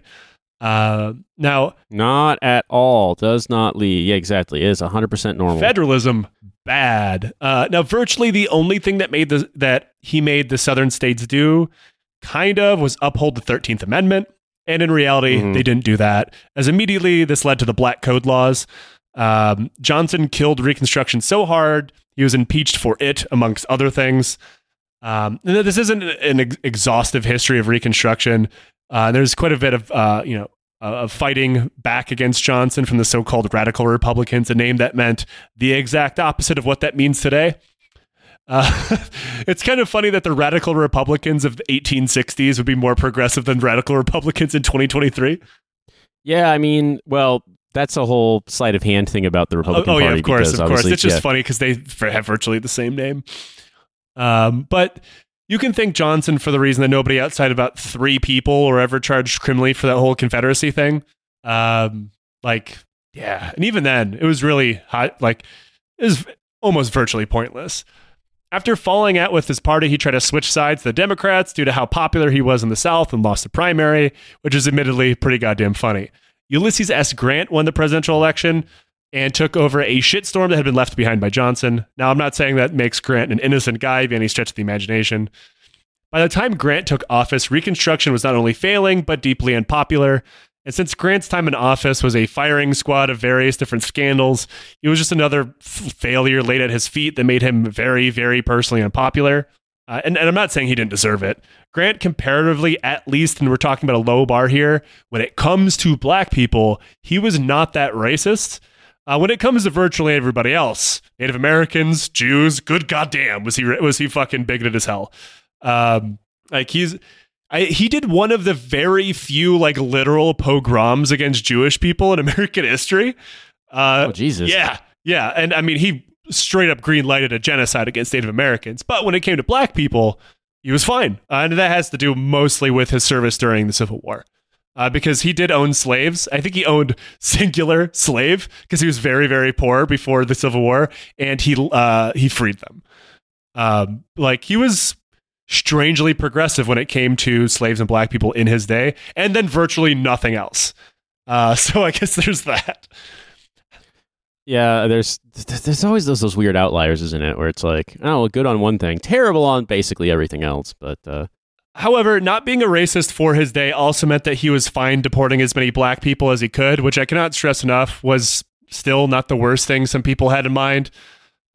Uh, now, Not at all. Does not lead. Yeah, exactly. It is 100% normal. federalism bad. Uh, now, virtually the only thing that made the that he made the southern states do, kind of, was uphold the Thirteenth Amendment. And in reality, Mhm. they didn't do that. As immediately, this led to the Black Code laws. Um, Johnson killed Reconstruction so hard he was impeached for it, amongst other things. Um, this isn't an ex- exhaustive history of Reconstruction. Uh, there's quite a bit of uh, you know uh, of fighting back against Johnson from the so-called radical Republicans, a name that meant the exact opposite of what that means today. Uh, it's kind of funny that the radical Republicans of the 1860s would be more progressive than radical Republicans in 2023. Yeah, I mean, well, that's a whole sleight of hand thing about the Oh, Republican oh, Party. yeah, of course, of course. It's just yeah. funny because they have virtually the same name. Um, but you can thank Johnson for the reason that nobody outside about three people were ever charged criminally for that whole Confederacy thing. Um, like, yeah, and even then, it was really hot. Like, it was almost virtually pointless. After falling out with his party, he tried to switch sides to the Democrats due to how popular he was in the South and lost the primary, which is admittedly pretty goddamn funny. Ulysses S. Grant won the presidential election and took over a shitstorm that had been left behind by Johnson. Now, I'm not saying that makes Grant an innocent guy by any stretch of the imagination. By the time Grant took office, Reconstruction was not only failing, but deeply unpopular. And since Grant's time in office was a firing squad of various different scandals, he was just another f- failure laid at his feet that made him very, very personally unpopular. Uh, and, and I'm not saying he didn't deserve it. Grant, comparatively, at least, and we're talking about a low bar here, when it comes to black people, he was not that racist. Uh, when it comes to virtually everybody else, Native Americans, Jews, good goddamn, was he was he fucking bigoted as hell? Um, like he's I, he did one of the very few like literal pogroms against Jewish people in American history. Uh, oh Jesus! Yeah, yeah, and I mean he straight up green lighted a genocide against Native Americans, but when it came to black people, he was fine, uh, and that has to do mostly with his service during the Civil War uh, because he did own slaves. I think he owned singular slave because he was very very poor before the Civil War, and he uh, he freed them. Um, like he was strangely progressive when it came to slaves and black people in his day, and then virtually nothing else. Uh, so I guess there's that. Yeah, there's there's always those those weird outliers, isn't it? Where it's like, oh, good on one thing, terrible on basically everything else. But uh, However, not being a racist for his day also meant that he was fine deporting as many black people as he could, which I cannot stress enough was still not the worst thing some people had in mind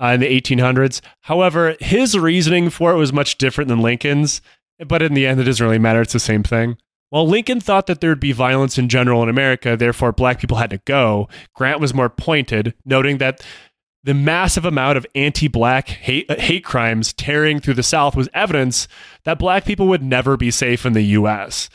uh, in the 1800s. However, his reasoning for it was much different than Lincoln's, but in the end, it doesn't really matter. It's the same thing. While Lincoln thought that there'd be violence in general in America, therefore black people had to go, Grant was more pointed, noting that the massive amount of anti-black hate, uh, hate crimes tearing through the South was evidence that black people would never be safe in the U.S.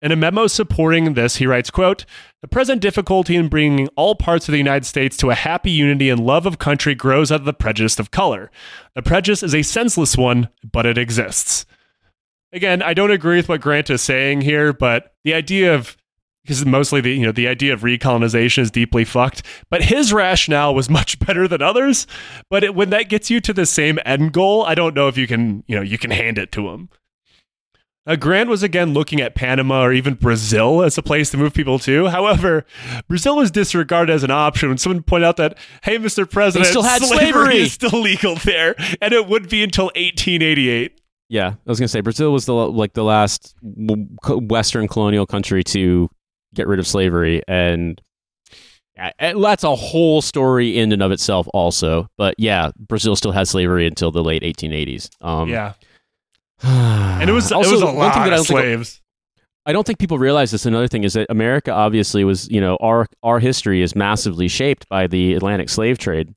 In a memo supporting this, he writes, quote, The present difficulty in bringing all parts of the United States to a happy unity and love of country grows out of the prejudice of color. The prejudice is a senseless one, but it exists. Again, I don't agree with what Grant is saying here, but the idea of because mostly the you know the idea of recolonization is deeply fucked but his rationale was much better than others but it, when that gets you to the same end goal i don't know if you can you know you can hand it to him uh, Grant was again looking at Panama or even Brazil as a place to move people to. However, Brazil was disregarded as an option when someone pointed out that, hey, Mr. President, they still had slavery, slavery is still legal there, and it would be until 1888. Yeah, I was gonna say Brazil was the like the last Western colonial country to get rid of slavery, and that's a whole story in and of itself, also. But yeah, Brazil still had slavery until the late 1880s. Um, yeah, and it was also, it was a lot one thing that of I slaves. I don't think people realize this. Another thing is that America obviously was, you know, our our history is massively shaped by the Atlantic slave trade,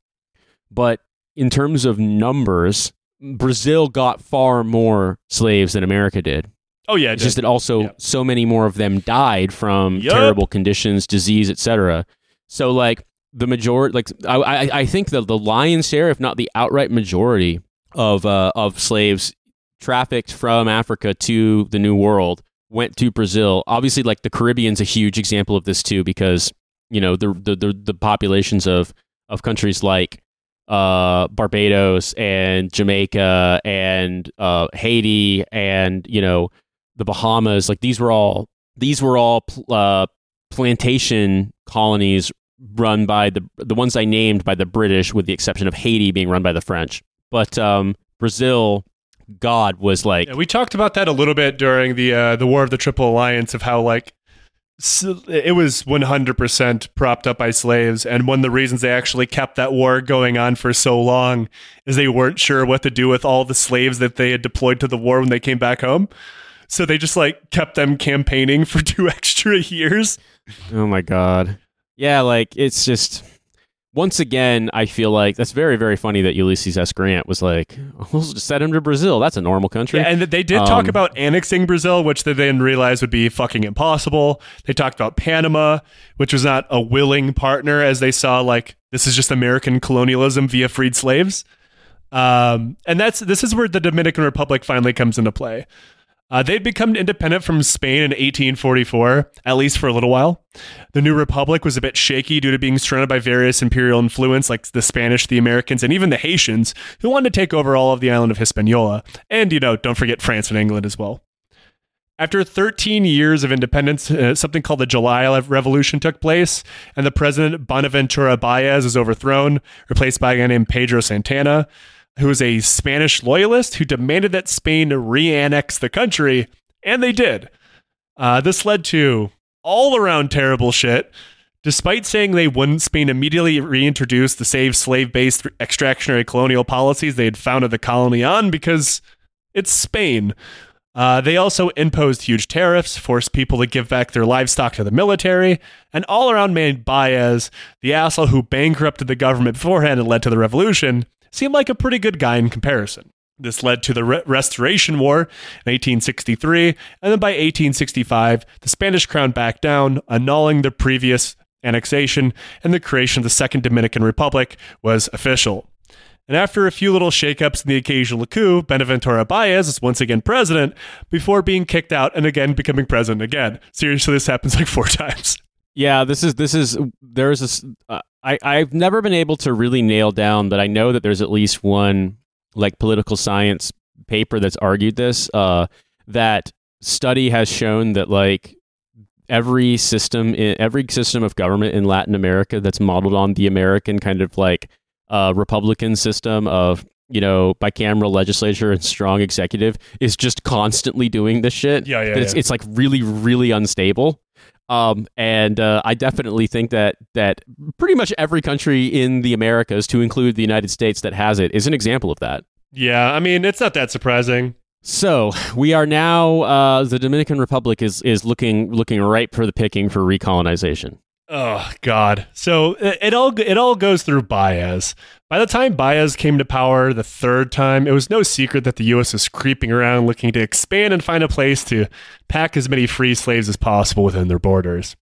but in terms of numbers, Brazil got far more slaves than America did. Oh yeah, it's just that also yep. so many more of them died from yep. terrible conditions, disease, etc. So like the majority, like I, I, I think the the lion's share, if not the outright majority of uh, of slaves trafficked from Africa to the New World went to Brazil. Obviously, like the Caribbean's a huge example of this too, because you know the the the, the populations of of countries like uh, Barbados and Jamaica and uh, Haiti and you know the Bahamas, like these were all these were all uh, plantation colonies run by the the ones I named by the British, with the exception of Haiti being run by the French. But um, Brazil, God was like yeah, we talked about that a little bit during the uh, the War of the Triple Alliance of how like it was 100% propped up by slaves and one of the reasons they actually kept that war going on for so long is they weren't sure what to do with all the slaves that they had deployed to the war when they came back home so they just like kept them campaigning for two extra years. Oh my god. Yeah, like it's just once again, I feel like that's very, very funny that Ulysses S. Grant was like, "We'll just send him to Brazil. That's a normal country." Yeah, and they did um, talk about annexing Brazil, which they then realized would be fucking impossible. They talked about Panama, which was not a willing partner, as they saw like this is just American colonialism via freed slaves. Um, and that's this is where the Dominican Republic finally comes into play. Uh, they'd become independent from Spain in 1844, at least for a little while. The new republic was a bit shaky due to being surrounded by various imperial influence like the Spanish, the Americans, and even the Haitians, who wanted to take over all of the island of Hispaniola. And, you know, don't forget France and England as well. After 13 years of independence, uh, something called the July Revolution took place, and the president Buenaventura Baez was overthrown, replaced by a guy named Pedro Santana who was a Spanish loyalist who demanded that Spain re annex the country, and they did. Uh, this led to all around terrible shit. Despite saying they wouldn't, Spain immediately reintroduced the same slave based extractionary colonial policies they had founded the colony on because It's Spain. Uh, they also imposed huge tariffs, forced people to give back their livestock to the military, and all around made Baez, the asshole who bankrupted the government beforehand and led to the revolution, seemed like a pretty good guy in comparison. This led to the Re- Restoration War in 1863, and then by 1865, the Spanish crown backed down, annulling the previous annexation, and the creation of the Second Dominican Republic was official. And after a few little shakeups and the occasional coup, Buenaventura Baez is once again president before being kicked out and again becoming president again. Seriously, this happens like four times. Yeah, this is this is there's this. Uh, I I've never been able to really nail down but I know that there's at least one like political science paper that's argued this. Uh, that study has shown that like every system in every system of government in Latin America that's modeled on the American kind of like uh, Republican system of you know bicameral legislature and strong executive is just constantly doing this shit. Yeah, yeah, It's, yeah. it's like really, really unstable. Um, and uh, I definitely think that that pretty much every country in the Americas, to include the United States, that has it, is an example of that. Yeah, I mean, it's not that surprising. So we are now uh, the Dominican Republic is is looking looking ripe for the picking for recolonization. Oh God! So it, it all it all goes through Baez. By the time Baez came to power the third time, it was no secret that the U.S. was creeping around looking to expand and find a place to pack as many free slaves as possible within their borders.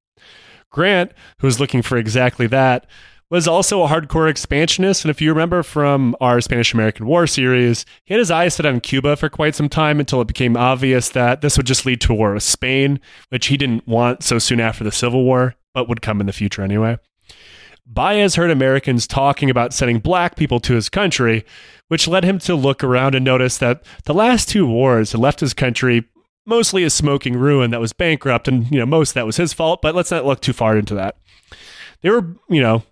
Grant, who was looking for exactly that, was also a hardcore expansionist. And if you remember from our Spanish American War series, he had his eyes set on Cuba for quite some time until it became obvious that this would just lead to a war with Spain, which he didn't want so soon after the Civil War, but would come in the future anyway. Baez heard Americans talking about sending black people to his country, which led him to look around and notice that the last two wars had left his country mostly a smoking ruin that was bankrupt, and you know most that was his fault. But let's not look too far into that. They were, you know,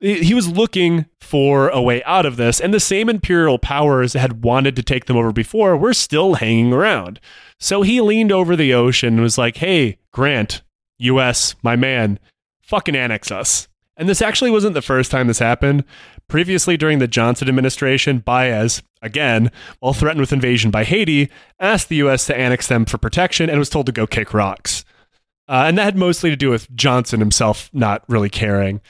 he was looking for a way out of this, and the same imperial powers that had wanted to take them over before were still hanging around. So he leaned over the ocean and was like, "Hey, Grant, U.S., my man, fucking annex us." And this actually wasn't the first time this happened. Previously, during the Johnson administration, Baez, again, while threatened with invasion by Haiti, asked the U.S. to annex them for protection and was told to go kick rocks. Uh, and that had mostly to do with Johnson himself not really caring.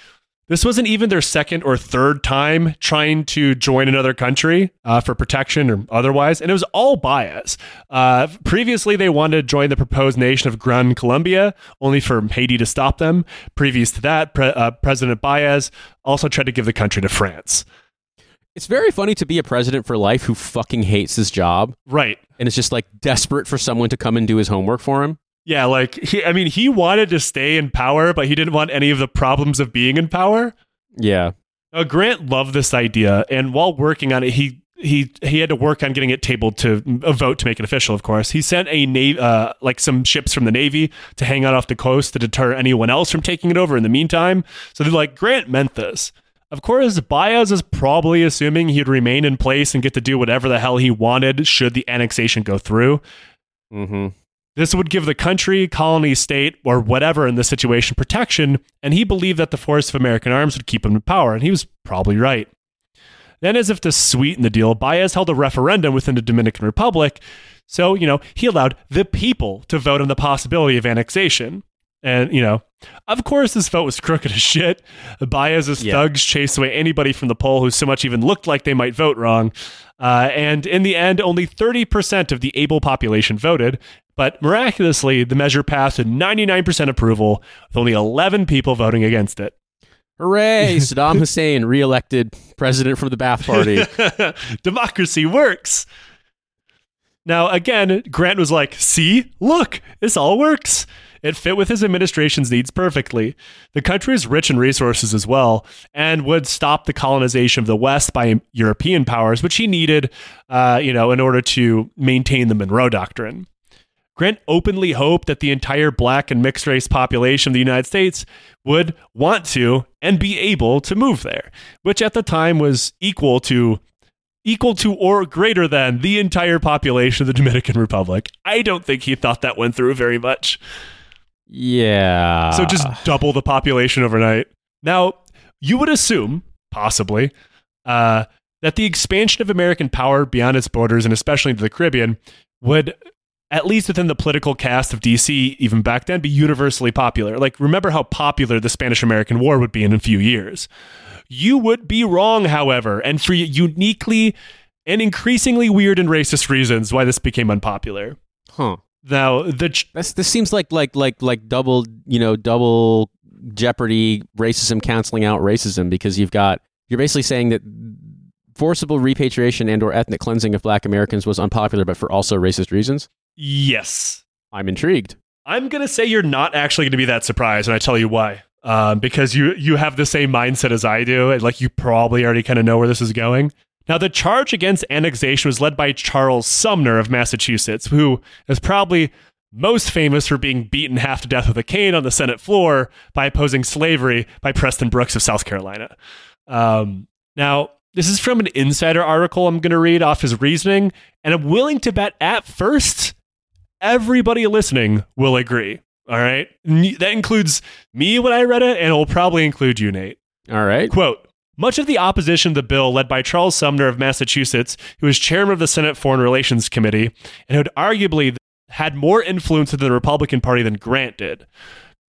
This wasn't even their second or third time trying to join another country uh, for protection or otherwise, and it was all Baez. Uh, previously, they wanted to join the proposed nation of Gran Colombia, only for Haiti to stop them. Previous to that, Pre- uh, President Baez also tried to give the country to France. It's very funny to be a president for life who fucking hates his job Right. and is just like desperate for someone to come and do his homework for him. Yeah, like he, I mean, he wanted to stay in power, but he didn't want any of the problems of being in power. Yeah. Uh, Grant loved this idea, and while working on it, he he he had to work on getting it tabled to a vote to make it official. Of course, he sent a navy, uh, like some ships from the navy, to hang out off the coast to deter anyone else from taking it over. In the meantime, so they're like Grant meant this. Of course, Baez is probably assuming he'd remain in place and get to do whatever the hell he wanted should the annexation go through. Mm-hmm. This would give the country, colony, state, or whatever in this situation protection, and he believed that the force of American arms would keep him in power, and he was probably right. Then, as if to sweeten the deal, Baez held a referendum within the Dominican Republic, so, you know, he allowed the people to vote on the possibility of annexation. And, you know, of course, this vote was crooked as shit. Baez's Yeah. thugs chased away anybody from the poll who so much even looked like they might vote wrong. Uh, and in the end, only 30% of the able population voted. But miraculously, the measure passed with 99% approval, with only 11 people voting against it. Hooray! Saddam Hussein reelected president from the Ba'ath Party. Democracy works. Now, again, Grant was like, see, look, this all works. It fit with his administration's needs perfectly. The country is rich in resources as well, and would stop the colonization of the West by European powers, which he needed, uh, you know, in order to maintain the Monroe Doctrine. Grant openly hoped that the entire black and mixed race population of the United States would want to and be able to move there, which at the time was equal to equal to or greater than the entire population of the Dominican Republic. I don't think he thought that went through very much. yeah. So just double the population overnight. Now, you would assume, possibly, uh, that the expansion of American power beyond its borders and especially into the Caribbean would at least within the political cast of DC, even back then, be universally popular. Like, remember how popular the Spanish American War would be in a few years. You would be wrong, however, and for uniquely and increasingly weird and racist reasons why this became unpopular. Huh. Now, the ch- That's this seems like like like like double you know double jeopardy racism canceling out racism because you've got you're basically saying that forcible repatriation and or ethnic cleansing of black Americans was unpopular but for also racist reasons. Yes, I'm intrigued. I'm gonna say you're not actually gonna be that surprised, and I tell you why. Um, because you you have the same mindset as I do, and like you probably already kind of know where this is going. Now, the charge against annexation was led by Charles Sumner of Massachusetts, who is probably most famous for being beaten half to death with a cane on the Senate floor by opposing slavery by Preston Brooks of South Carolina. Um, now, this is from an insider article I'm going to read off his reasoning, and I'm willing to bet at first everybody listening will agree. All right. That includes me when I read it, and it will probably include you, Nate. All right. Quote Much of the opposition to the bill, led by Charles Sumner of Massachusetts, who was chairman of the Senate Foreign Relations Committee, and who had arguably had more influence in the Republican Party than Grant did.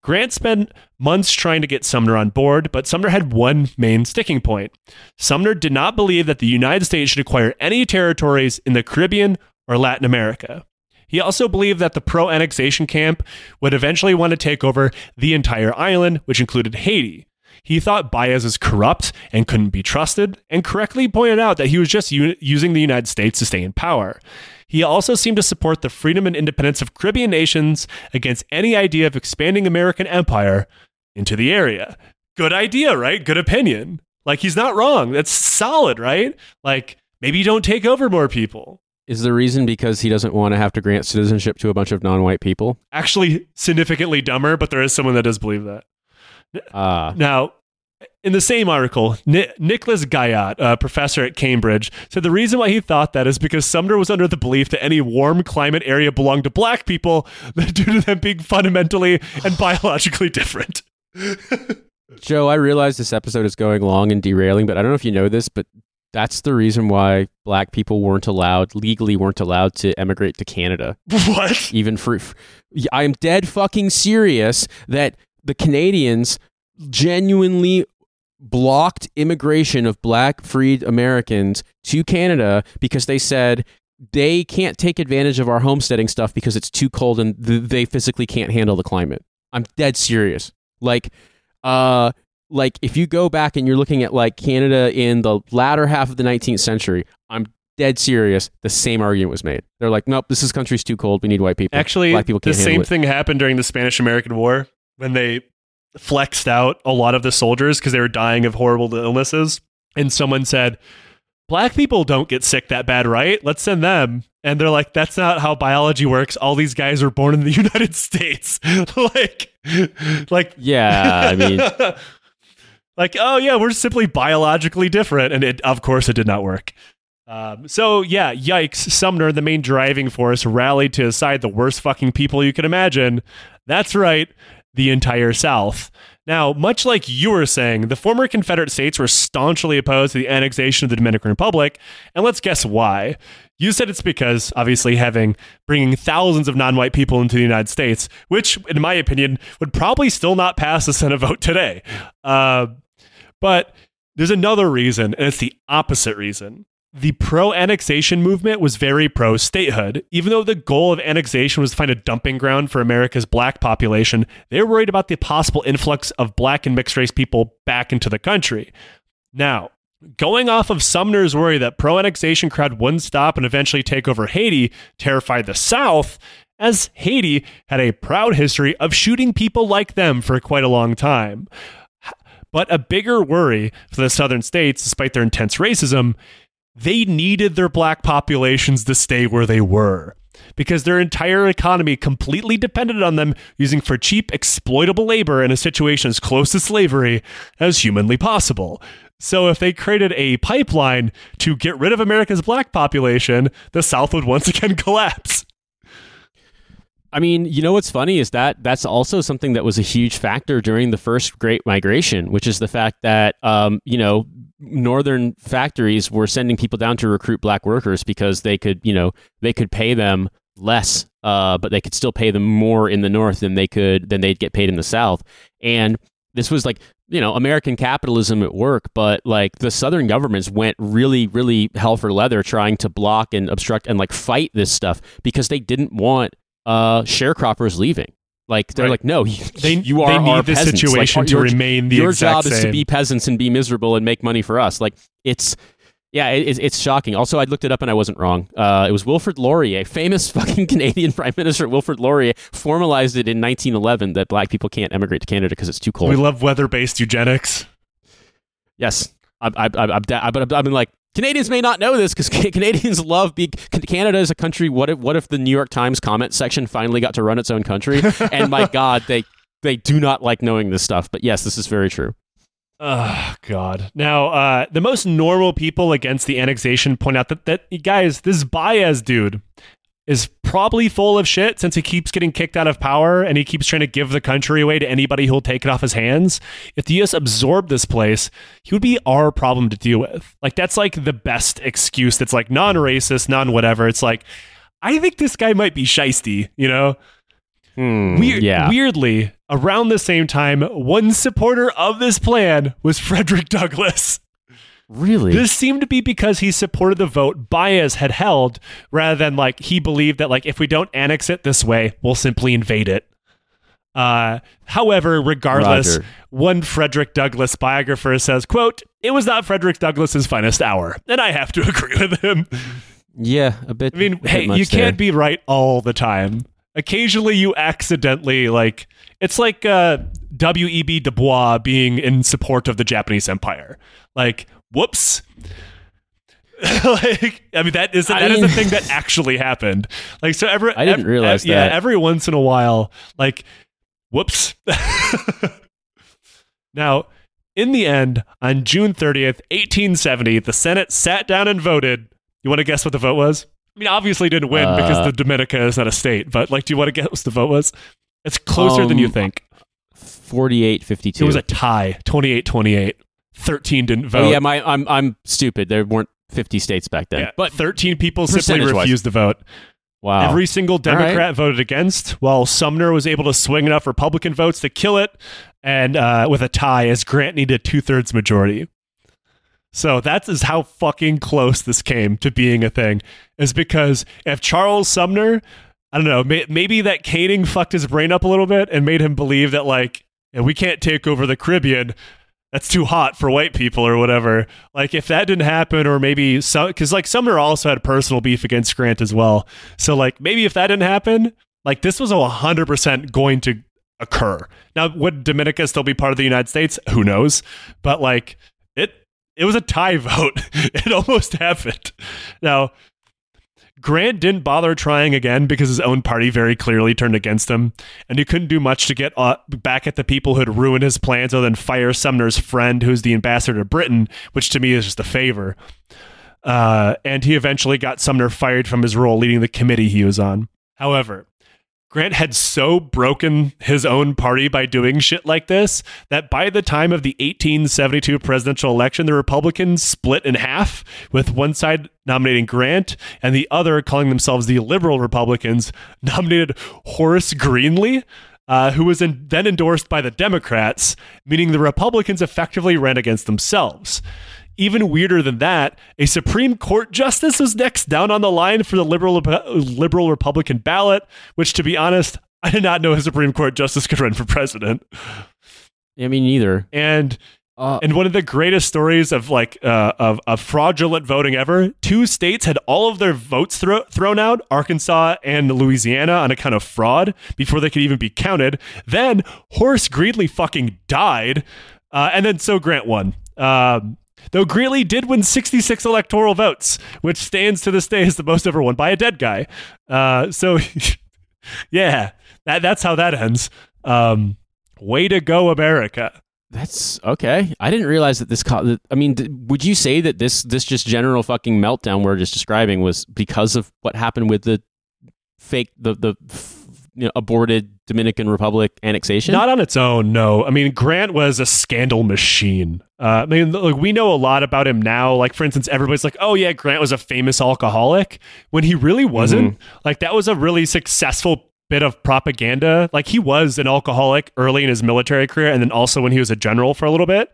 Grant spent months trying to get Sumner on board, but Sumner had one main sticking point. Sumner did not believe that the United States should acquire any territories in the Caribbean or Latin America. He also believed that the pro annexation camp would eventually want to take over the entire island, which included Haiti. He thought Baez is corrupt and couldn't be trusted, and correctly pointed out that he was just u- using the United States to stay in power. He also seemed to support the freedom and independence of Caribbean nations against any idea of expanding American empire into the area. Good idea, right? Good opinion. Like, he's not wrong. That's solid, right? Like, maybe you don't take over more people. Is the reason because he doesn't want to have to grant citizenship to a bunch of non-white people? Actually, significantly dumber, but there is someone that does believe that. Ah, Now, in the same article, Ni- Nicholas Guyatt, a professor at Cambridge, said the reason why he thought that is because Sumner was under the belief that any warm climate area belonged to black people due to them being fundamentally and biologically different. Joe, I realize this episode is going long and derailing, but I don't know if you know this, but that's the reason why black people weren't allowed legally weren't allowed to emigrate to Canada. what? Even for I am dead fucking serious that the Canadians genuinely blocked immigration of black freed Americans to Canada because they said they can't take advantage of our homesteading stuff because it's too cold and th- they physically can't handle the climate. I'm dead serious. Like uh like if you go back and you're looking at like Canada in the latter half of the 19th century, I'm dead serious. The same argument was made. They're like, nope, this is country's too cold. We need white people. Actually, black people the same thing happened during the Spanish American War when they flexed out a lot of the soldiers because they were dying of horrible illnesses. And someone said, Black people don't get sick that bad, right? Let's send them. And they're like, that's not how biology works. All these guys were born in the United States. like, like, Yeah, I mean, like, oh yeah, we're simply biologically different, and it, of course, it did not work. Um, so yeah, yikes! Sumner, the main driving force, rallied to his side the worst fucking people you can imagine. That's right, the entire South. Now, much like you were saying, the former Confederate states were staunchly opposed to the annexation of the Dominican Republic, and let's guess why. You said it's because, obviously, having bringing thousands of non-white people into the United States, which, in my opinion, would probably still not pass the Senate vote today. Uh, but there's another reason, and it's the opposite reason. The pro annexation movement was very pro statehood. Even though the goal of annexation was to find a dumping ground for America's black population, they were worried about the possible influx of black and mixed race people back into the country. Now, going off of Sumner's worry that pro annexation crowd wouldn't stop and eventually take over Haiti terrified the South, as Haiti had a proud history of shooting people like them for quite a long time. But a bigger worry for the southern states, despite their intense racism, they needed their black populations to stay where they were because their entire economy completely depended on them using for cheap, exploitable labor in a situation as close to slavery as humanly possible. So, if they created a pipeline to get rid of America's black population, the South would once again collapse. I mean, you know what's funny is that that's also something that was a huge factor during the first Great Migration, which is the fact that um, you know northern factories were sending people down to recruit black workers because they could, you know, they could pay them less, uh, but they could still pay them more in the north than they could than they'd get paid in the south. And this was like you know American capitalism at work, but like the southern governments went really, really hell for leather trying to block and obstruct and like fight this stuff because they didn't want uh, sharecroppers leaving. Like they're Right. like, no, They, you are they need our the peasants. situation like, to your, remain the your exact job is to be peasants and be miserable and make money for us. Like it's. Yeah, it, it's- it's shocking. Also, I looked it up and I wasn't wrong. Uh, it was Wilfrid Laurier, famous fucking Canadian Prime Minister Wilfrid Laurier, formalized it in 1911 that black people can't emigrate to Canada because it's too cold. we love weather-based eugenics. Yes, I, I, I, I, I, but I've been like Canadians may not know this because Canadians love being Canada is a country. What if what if the New York Times comment section finally got to run its own country? and my God, they they do not like knowing this stuff. But yes, this is very true. Oh God! Now, uh, the most normal people against the annexation point out that that guys, this Baez dude is probably full of shit since he keeps getting kicked out of power and he keeps trying to give the country away to anybody who'll take it off his hands. If the U.S. absorbed this place, he would be our problem to deal with. Like that's like the best excuse. That's like non-racist, non-whatever. It's like I think this guy might be shisty. You know. Hmm, Weird, yeah, Weirdly, around the same time, one supporter of this plan was Frederick Douglass. Really. This seemed to be because he supported the vote Baez had held, rather than like he believed that like if we don't annex it this way, we'll simply invade it. Uh, however, regardless, Roger. one Frederick Douglass biographer says, "quote It was not Frederick Douglass's finest hour," and I have to agree with him. yeah, a bit. I mean, hey, you there. can't be right all the time. Occasionally, you accidentally like it's like uh, W.E.B. Du Bois being in support of the Japanese Empire. Like, whoops. like, I mean, that is I that is mean- a thing that actually happened. Like, so every I didn't realize ev- Yeah, every once in a while, like, whoops. now, in the end, on June 30th, 1870, the Senate sat down and voted. You want to guess what the vote was? I mean, obviously didn't win Uh, because the Dominica is not a state, but like, do you want to guess what the vote was? It's closer than you Um, think. Forty-eight, fifty-two. It was a tie, 28 28. 13 didn't vote. Oh yeah, my I'm I'm stupid. There weren't fifty states back then. Yeah, But 13 people simply refused to vote. wow, Every single Democrat voted against, while Sumner was able to swing enough Republican votes to kill it, and uh, with a tie, as Grant needed two thirds majority. So that is how fucking close this came to being a thing. Is because if Charles Sumner, I don't know, may- maybe that caning fucked his brain up a little bit and made him believe that like "Yeah, we can't take over the Caribbean. That's too hot for white people or whatever. Like if that didn't happen, or maybe some because like Sumner also had a personal beef against Grant as well. So like maybe if that didn't happen, like this was a hundred percent going to occur. Now would Dominica still be part of the United States? Who knows? But like it it was a tie vote. it almost happened. Now Grant didn't bother trying again because his own party very clearly turned against him, and he couldn't do much to get uh, back at the people who had ruined his plans other than fire Sumner's friend, who's the ambassador to Britain, which to me is just a favor. Uh, and he eventually got Sumner fired from his role leading the committee he was on. However, Grant had so broken his own party by doing shit like this that by the time of the 1872 presidential election, the Republicans split in half, with one side nominating Grant and the other calling themselves the Liberal Republicans, nominated Horace Greeley. Uh, who was in, then endorsed by the Democrats, meaning the Republicans effectively ran against themselves. Even weirder than that, a Supreme Court justice was next down on the line for the liberal liberal Republican ballot, which to be honest, I did not know a Supreme Court justice could run for president. I mean, neither. And Uh, and one of the greatest stories of like uh, of, of fraudulent voting ever. Two states had all of their votes thro- thrown out, Arkansas and Louisiana, on account of fraud before they could even be counted. Then Horace Greeley fucking died, uh, and then so Grant won. Um, though Greeley did win 66 electoral votes, which stands to this day as the most ever won by a dead guy. Uh, so, yeah, that, that's how that ends. Um, way to go, America. That's okay. I didn't realize that this. Co- I mean, d- would you say that this this just general fucking meltdown we're just describing was because of what happened with the fake the the you know, aborted Dominican Republic annexation? Not on its own, no. I mean, Grant was a scandal machine. Uh, I mean, look, we know a lot about him now. Like, for instance, everybody's like, "Oh yeah, Grant was a famous alcoholic," when he really wasn't. Mm-hmm. Like, that was a really successful bit of propaganda. Like, he was an alcoholic early in his military career, and then also when he was a general for a little bit.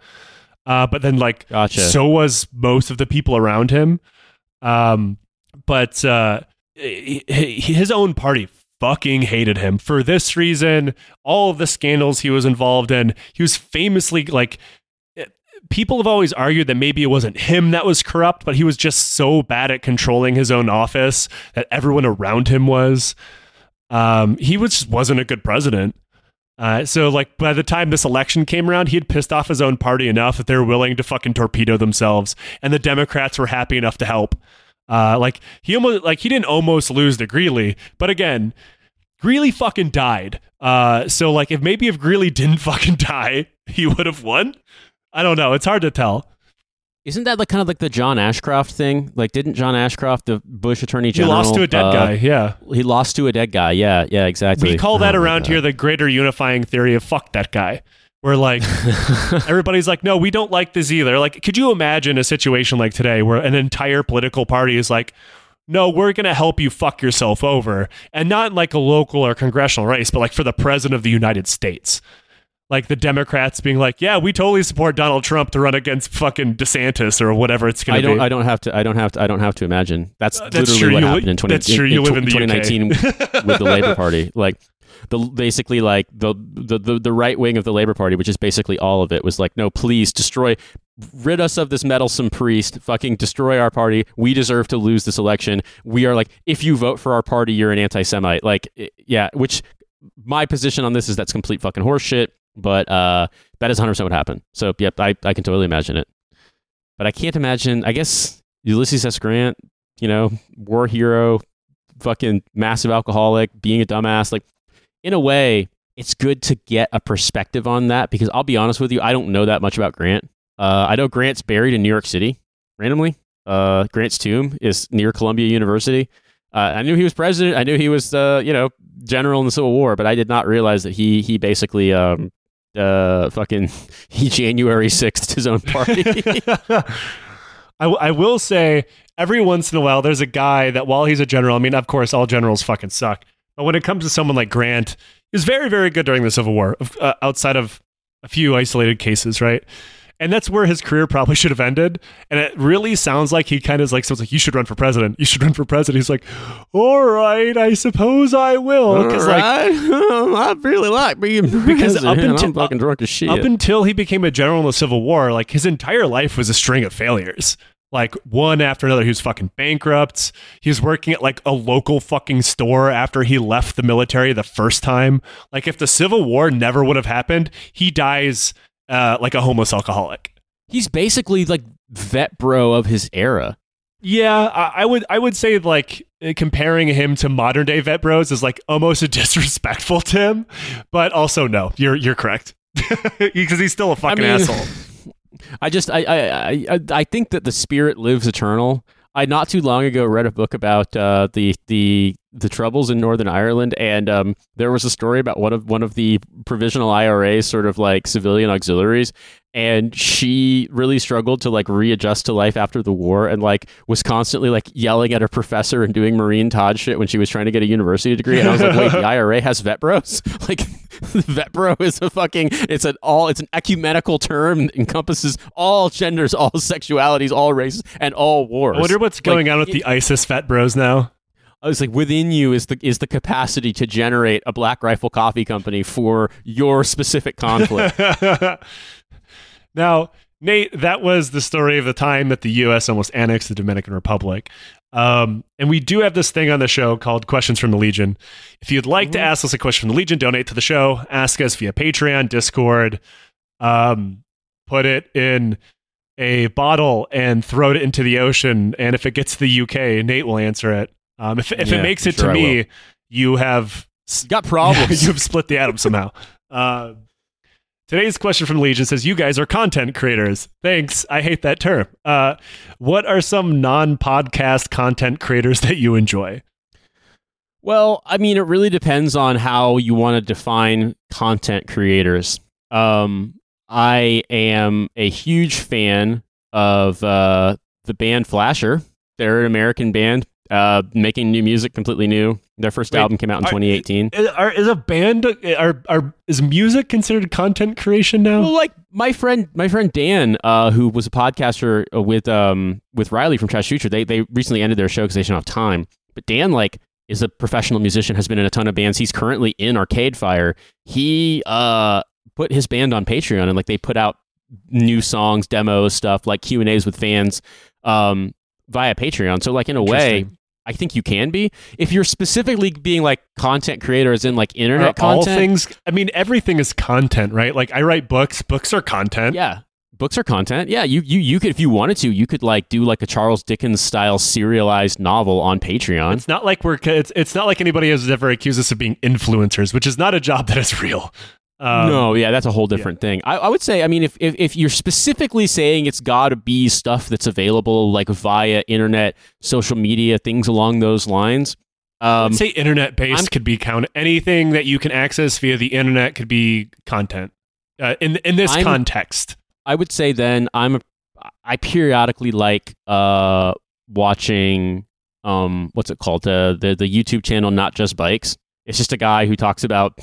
Uh, but then, like, gotcha. so was most of the people around him. Um, but uh, his own party fucking hated him for this reason. All of the scandals he was involved in, he was famously like. People have always argued that maybe it wasn't him that was corrupt, but he was just so bad at controlling his own office that everyone around him was. Um, he was just wasn't a good president. Uh, so like by the time this election came around, he had pissed off his own party enough that they were willing to fucking torpedo themselves, and the Democrats were happy enough to help. Uh, like he almost like he didn't almost lose to Greeley, but again, Greeley fucking died. Uh, so like if maybe if Greeley didn't fucking die, he would have won. I don't know. It's hard to tell. Isn't that like kind of like the John Ashcroft thing? Like, didn't John Ashcroft, the Bush Attorney General, he lost to a dead uh, guy? Yeah, he lost to a dead guy. Yeah, yeah, exactly. We call that oh around here the greater unifying theory of fuck that guy. Where like everybody's like, no, we don't like this either. Like, could you imagine a situation like today where an entire political party is like, no, we're going to help you fuck yourself over. And not like a local or congressional race, but like for the president of the United States. Like the Democrats being like, yeah, we totally support Donald Trump to run against fucking DeSantis or whatever it's going to be. I don't, I don't have to, I don't have to, I don't have to imagine. That's, uh, that's literally what happened li- in 20, that's true. In, you live in 2019 with the Labor Party. Like, the basically like the, the the the right wing of the Labor Party, which is basically all of it, was like, no, please destroy, rid us of this meddlesome priest, fucking destroy our party. We deserve to lose this election. We are like, if you vote for our party, you're an anti-Semite. Like, yeah, which my position on this is that's complete fucking horseshit. But uh, that is 100 percent what happened. So yep, I I can totally imagine it. But I can't imagine. I guess Ulysses S. Grant, you know, war hero, fucking massive alcoholic, being a dumbass, like in a way, it's good to get a perspective on that because I'll be honest with you, I don't know that much about Grant. Uh, I know Grant's buried in New York City randomly. Uh, Grant's tomb is near Columbia University. Uh, I knew he was president. I knew he was, uh, you know, general in the Civil War, but I did not realize that he he basically um, uh, fucking he January sixth his own party. I, w- I will say every once in a while there's a guy that while he's a general, I mean, of course, all generals fucking suck. But when it comes to someone like Grant, he was very, very good during the Civil War, uh, outside of a few isolated cases, right? And that's where his career probably should have ended. And it really sounds like he kind of like sounds like you should run for president. You should run for president. He's like, all right, I suppose I will. Because right. like, I really like being because up until I'm fucking drunk as shit. Up until he became a general in the Civil War, like his entire life was a string of failures like one after another. He was fucking bankrupt. He was working at like a local fucking store after he left the military the first time. Like if the Civil War never would have happened, he dies uh, like a homeless alcoholic. He's basically like vet bro of his era. Yeah, I, I would I would say like comparing him to modern day vet bros is like almost a disrespectful to him, but also no, you're you're correct because he's still a fucking I mean, asshole. I just I, I I I think that the spirit lives eternal. I not too long ago read a book about uh, the the the troubles in Northern Ireland, and um, there was a story about one of one of the provisional IRA sort of like civilian auxiliaries, and she really struggled to like readjust to life after the war, and like was constantly like yelling at her professor and doing Marine Todd shit when she was trying to get a university degree. And I was like, wait, the IRA has vet bros? Like, vet bro is a fucking it's an all it's an ecumenical term that encompasses all genders, all sexualities, all races, and all wars. I wonder what's going like, on with it, the ISIS vet bros now. I was like, within you is the is the capacity to generate a Black Rifle Coffee Company for your specific conflict. now, Nate, that was the story of the time that the U.S. almost annexed the Dominican Republic. Um, and we do have this thing on the show called Questions from the Legion. If you'd like mm-hmm. to ask us a question from the Legion, donate to the show. Ask us via Patreon, Discord. Um, put it in a bottle and throw it into the ocean. And if it gets to the UK, Nate will answer it. Um, if if yeah, it makes it sure to me, you have got problems. you have split the atom somehow. Uh, today's question from Legion says, "You guys are content creators. Thanks. I hate that term. Uh, what are some non-podcast content creators that you enjoy?" Well, I mean, it really depends on how you want to define content creators. Um, I am a huge fan of uh, the band Flasher. They're an American band uh, making new music, completely new. Their first Wait, album came out in are- 2018. Is, are, is a band are, are is music considered content creation now? Well, like my friend, my friend Dan, uh, who was a podcaster uh, with um with Riley from Trash Future, they they recently ended their show because they didn't have time. But Dan, like, is a professional musician, has been in a ton of bands. He's currently in Arcade Fire. He uh put his band on Patreon and like they put out new songs, demos, stuff like Q and A's with fans um via Patreon. So like in a way. I think you can be if you're specifically being like content creator, as in like internet Are all things. I mean, everything is content, right? Like I write books. Books are content. Yeah. Books are content. Yeah, you, you you could if you wanted to, you could like do like a Charles Dickens style serialized novel on Patreon. It's not like we're. It's, it's not like anybody has ever accused us of being influencers, which is not a job that is real. Um, no, yeah, that's a whole different thing. I, I would say, I mean, if, if if you're specifically saying it's got to be stuff that's available like via internet, social media, things along those lines. Um, say internet based I'm- could be count. Anything that you can access via the internet could be content. Uh, in in this I'm- context, I would say then I'm a, I periodically like uh watching um what's it called the the the YouTube channel Not Just Bikes. It's just a guy who talks about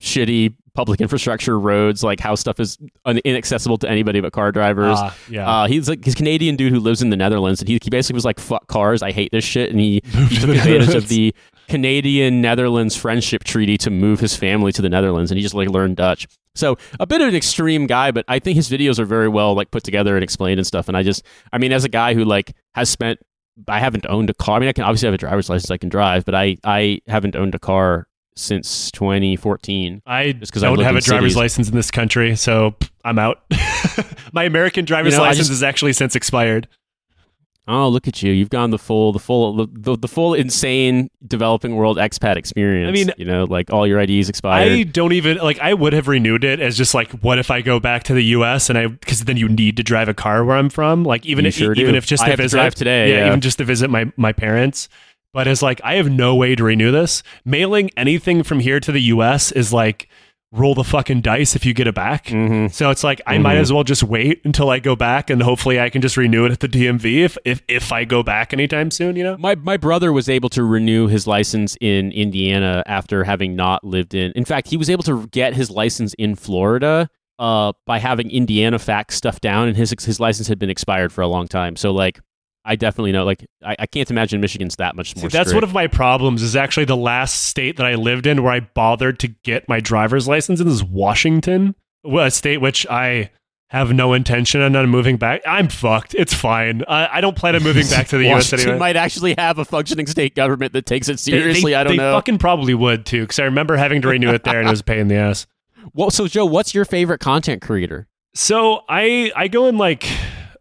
shitty public infrastructure roads like how stuff is inaccessible to anybody but car drivers. Ah, yeah. Uh, he's like he's Canadian dude who lives in the Netherlands, and he, he basically was like, "Fuck cars, I hate this shit," and he, he took advantage of the Canadian Netherlands friendship treaty to move his family to the Netherlands, and he just like learned Dutch. So a bit of an extreme guy, but I think his videos are very well like put together and explained and stuff. And I just, I mean, as a guy who like has spent, I haven't owned a car. I mean, I can obviously have a driver's license, I can drive, but I I haven't owned a car since 2014. I Just don't lived have a driver's cities. license in this country, so I'm out. My American driver's You know, license just- is actually since expired. Oh, look at you! You've gone the full, the full, the, the, the full insane developing world expat experience. I mean, you know, like all your IDs expired. I don't even like. I would have renewed it as just like, what if I go back to the U.S. and I because then you need to drive a car where I'm from. Like even You if sure even do. if just I to to visit drive today, yeah. even just to visit my my parents. But as like, I have no way to renew this. Mailing anything from here to the U.S. is like roll the fucking dice if you get it back. hmm So it's like I might Mhm. as well just wait until I go back, and hopefully I can just renew it at the DMV if if if I go back anytime soon. You know. My my brother was able to renew his license in Indiana after having not lived in. In fact, he was able to get his license in Florida uh, by having Indiana facts stuff down, and his his license had been expired for a long time. So like, I definitely know. Like, I, I can't imagine Michigan's that much See, more. that's strict. one of my problems. Is actually the last state that I lived in where I bothered to get my driver's license in is Washington, a state which I have no intention on moving back. I'm fucked. It's fine. I, I don't plan on moving back to the U.S. Anyway. might actually have a functioning state government that takes it They- seriously. they, I don't they know. fucking probably would too, because I remember having to renew it there and it was a pain in the ass. well, so Joe, what's your favorite content creator? So I I go in like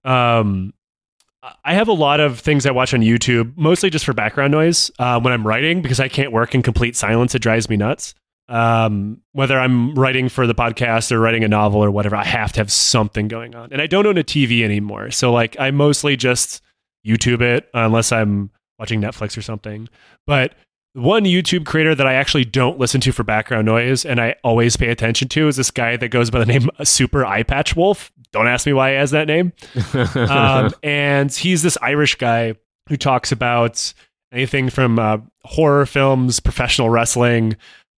um I have a lot of things I watch on YouTube, mostly just for background noise uh, when I'm writing because I can't work in complete silence. It drives me nuts. Um, whether I'm writing for the podcast or writing a novel or whatever, I have to have something going on. And I don't own a TV anymore, so like I mostly just YouTube it unless I'm watching Netflix or something. But one YouTube creator that I actually don't listen to for background noise and I always pay attention to is this guy that goes by the name Super Eyepatch Wolf. Don't ask me why he has that name. Um, and he's this Irish guy who talks about anything from uh, horror films, professional wrestling,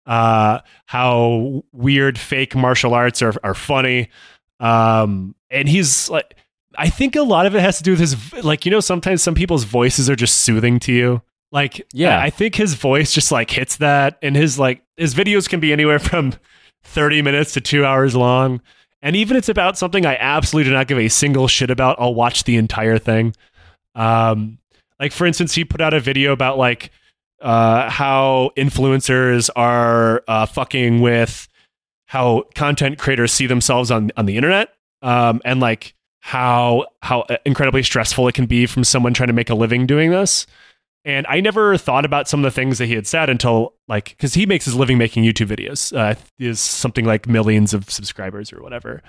uh, how weird fake martial arts are, are funny. Um, and he's like, I think a lot of it has to do with his, like, you know, sometimes some people's voices are just soothing to you. Like, Yeah. I think his voice just like hits that, and his like his videos can be anywhere from thirty minutes to two hours long. And even if it's about something I absolutely do not give a single shit about, I'll watch the entire thing. Um, like for instance, he put out a video about like uh, how influencers are uh, fucking with how content creators see themselves on on the internet, um, and like how how incredibly stressful it can be from someone trying to make a living doing this. And I never thought about some of the things that he had said until like because he makes his living making YouTube videos. Uh, is something like millions of subscribers or whatever.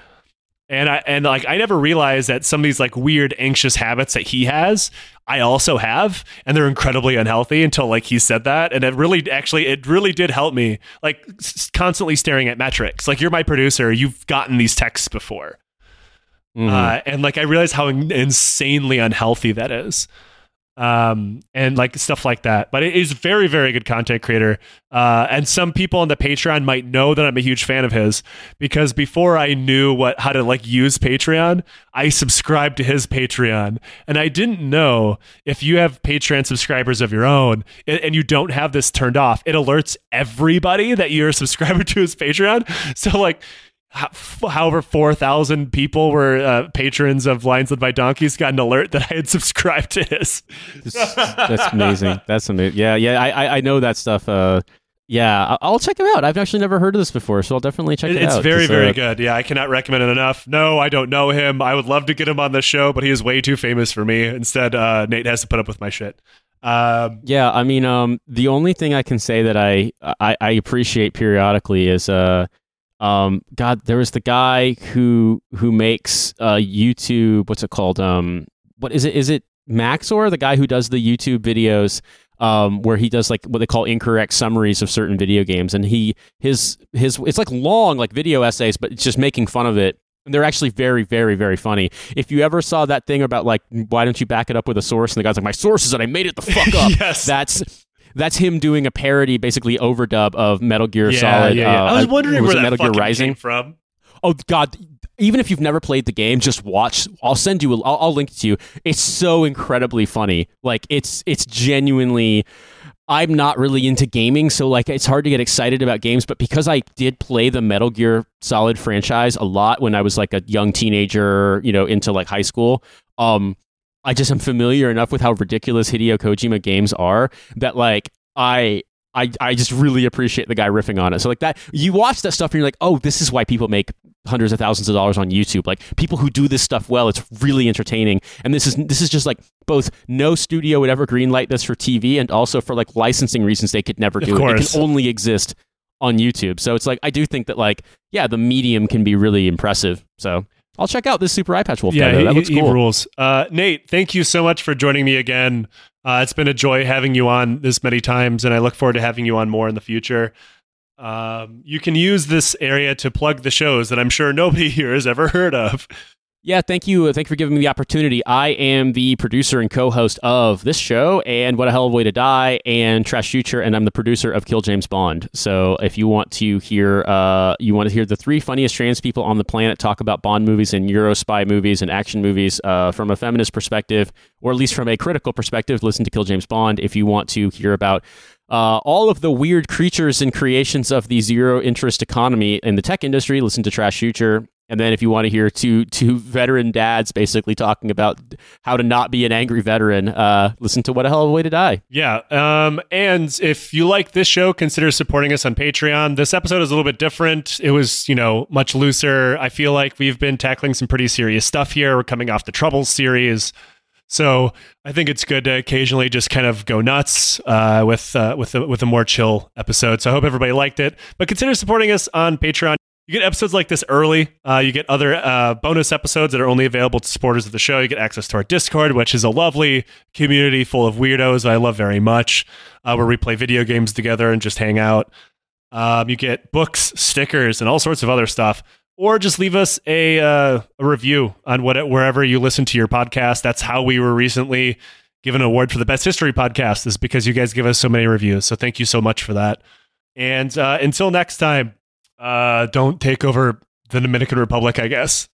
And I and like I never realized that some of these like weird anxious habits that he has, I also have, and they're incredibly unhealthy until like he said that, and it really actually it really did help me. Like s- constantly staring at metrics. Like you're my producer, you've gotten these texts before, Mhm. uh, and like I realize how in- insanely unhealthy that is. Um, and like stuff like that. But it is very, very good content creator. Uh, and some people on the Patreon might know that I'm a huge fan of his because before I knew what how to like use Patreon, I subscribed to his Patreon, and I didn't know if you have Patreon subscribers of your own and, you don't have this turned off, it alerts everybody that you're a subscriber to his Patreon. So like however 4,000 people were uh, patrons of Lions Led by Donkeys got an alert that I had subscribed to his. That's, amazing. That's amazing. Yeah, yeah. I, I, know that stuff. Uh, yeah, I'll check him out. I've actually never heard of this before, so I'll definitely check it, it's out. it's very uh, good. Yeah, I cannot recommend it enough. No, I don't know him. I would love to get him on the show, but he is way too famous for me. Instead, uh, Nate has to put up with my shit. Um, Yeah, I mean, um, the only thing I can say that I I, I appreciate periodically is uh, um, God, there was the guy who who makes uh YouTube. What's it called? Um, what is it? Is it Max0r, the guy who does the YouTube videos? Um, where he does like what they call incorrect summaries of certain video games, and he his his it's like long like video essays, but it's just making fun of it. And they're actually very, very, very funny. If you ever saw that thing about like, why don't you back it up with a source? And the guy's like, my source is that I made it the fuck up. yes. That's that's him doing a parody, basically overdub of Metal Gear yeah, Solid. yeah, yeah. uh, I was uh, wondering was where Metal Gear Rising. came from. Oh God! Even if you've never played the game, just watch. I'll send you. A, I'll, I'll link it to you. It's so incredibly funny. Like it's it's genuinely. I'm not really into gaming, so like it's hard to get excited about games. But because I did play the Metal Gear Solid franchise a lot when I was like a young teenager, you know, into like high school, um, I just am familiar enough with how ridiculous Hideo Kojima games are that like I I, I just really appreciate the guy riffing on it. So like that, you watch that stuff and you're like, oh, this is why people make hundreds of thousands of dollars on YouTube. Like people who do this stuff well, it's really entertaining. And this is this is just like both no studio would ever greenlight this for TV and also for like licensing reasons they could never do it. It can only exist on YouTube. So it's like I do think that like yeah, the medium can be really impressive. So I'll check out this Super Eyepatch Wolf. Yeah, he, that looks he cool. rules. Uh, Nate, thank you so much for joining me again. Uh, it's been a joy having you on this many times, and I look forward to having you on more in the future. Um, you can use this area to plug the shows that I'm sure nobody here has ever heard of. Yeah, thank you. Thank you for giving me the opportunity. I am the producer and co-host of this show and What a Hell of a Way to Die and Trash Future, and I'm the producer of Kill James Bond. So if you want to hear, uh, you want to hear the three funniest trans people on the planet talk about Bond movies and Euro spy movies and action movies uh, from a feminist perspective, or at least from a critical perspective, listen to Kill James Bond. If you want to hear about uh, all of the weird creatures and creations of the zero interest economy in the tech industry, listen to Trash Future. And then if you want to hear two two veteran dads basically talking about how to not be an angry veteran, uh, listen to What a Hell of a Way to Die. Yeah. Um, and if you like this show, consider supporting us on Patreon. This episode is a little bit different. It was, you know, much looser. I feel like we've been tackling some pretty serious stuff here. We're coming off the Troubles series. So I think it's good to occasionally just kind of go nuts uh, with uh, with a, with a more chill episode. So I hope everybody liked it. But consider supporting us on Patreon. You get episodes like this early. Uh, you get other uh, bonus episodes that are only available to supporters of the show. You get access to our Discord, which is a lovely community full of weirdos I love very much, uh, where we play video games together and just hang out. Um, you get books, stickers, and all sorts of other stuff. Or just leave us a, uh, a review on what wherever you listen to your podcast. That's how we were recently given an award for the best history podcast. Is because you guys give us so many reviews. So thank you so much for that. And uh, until next time, uh, don't take over the Dominican Republic, I guess.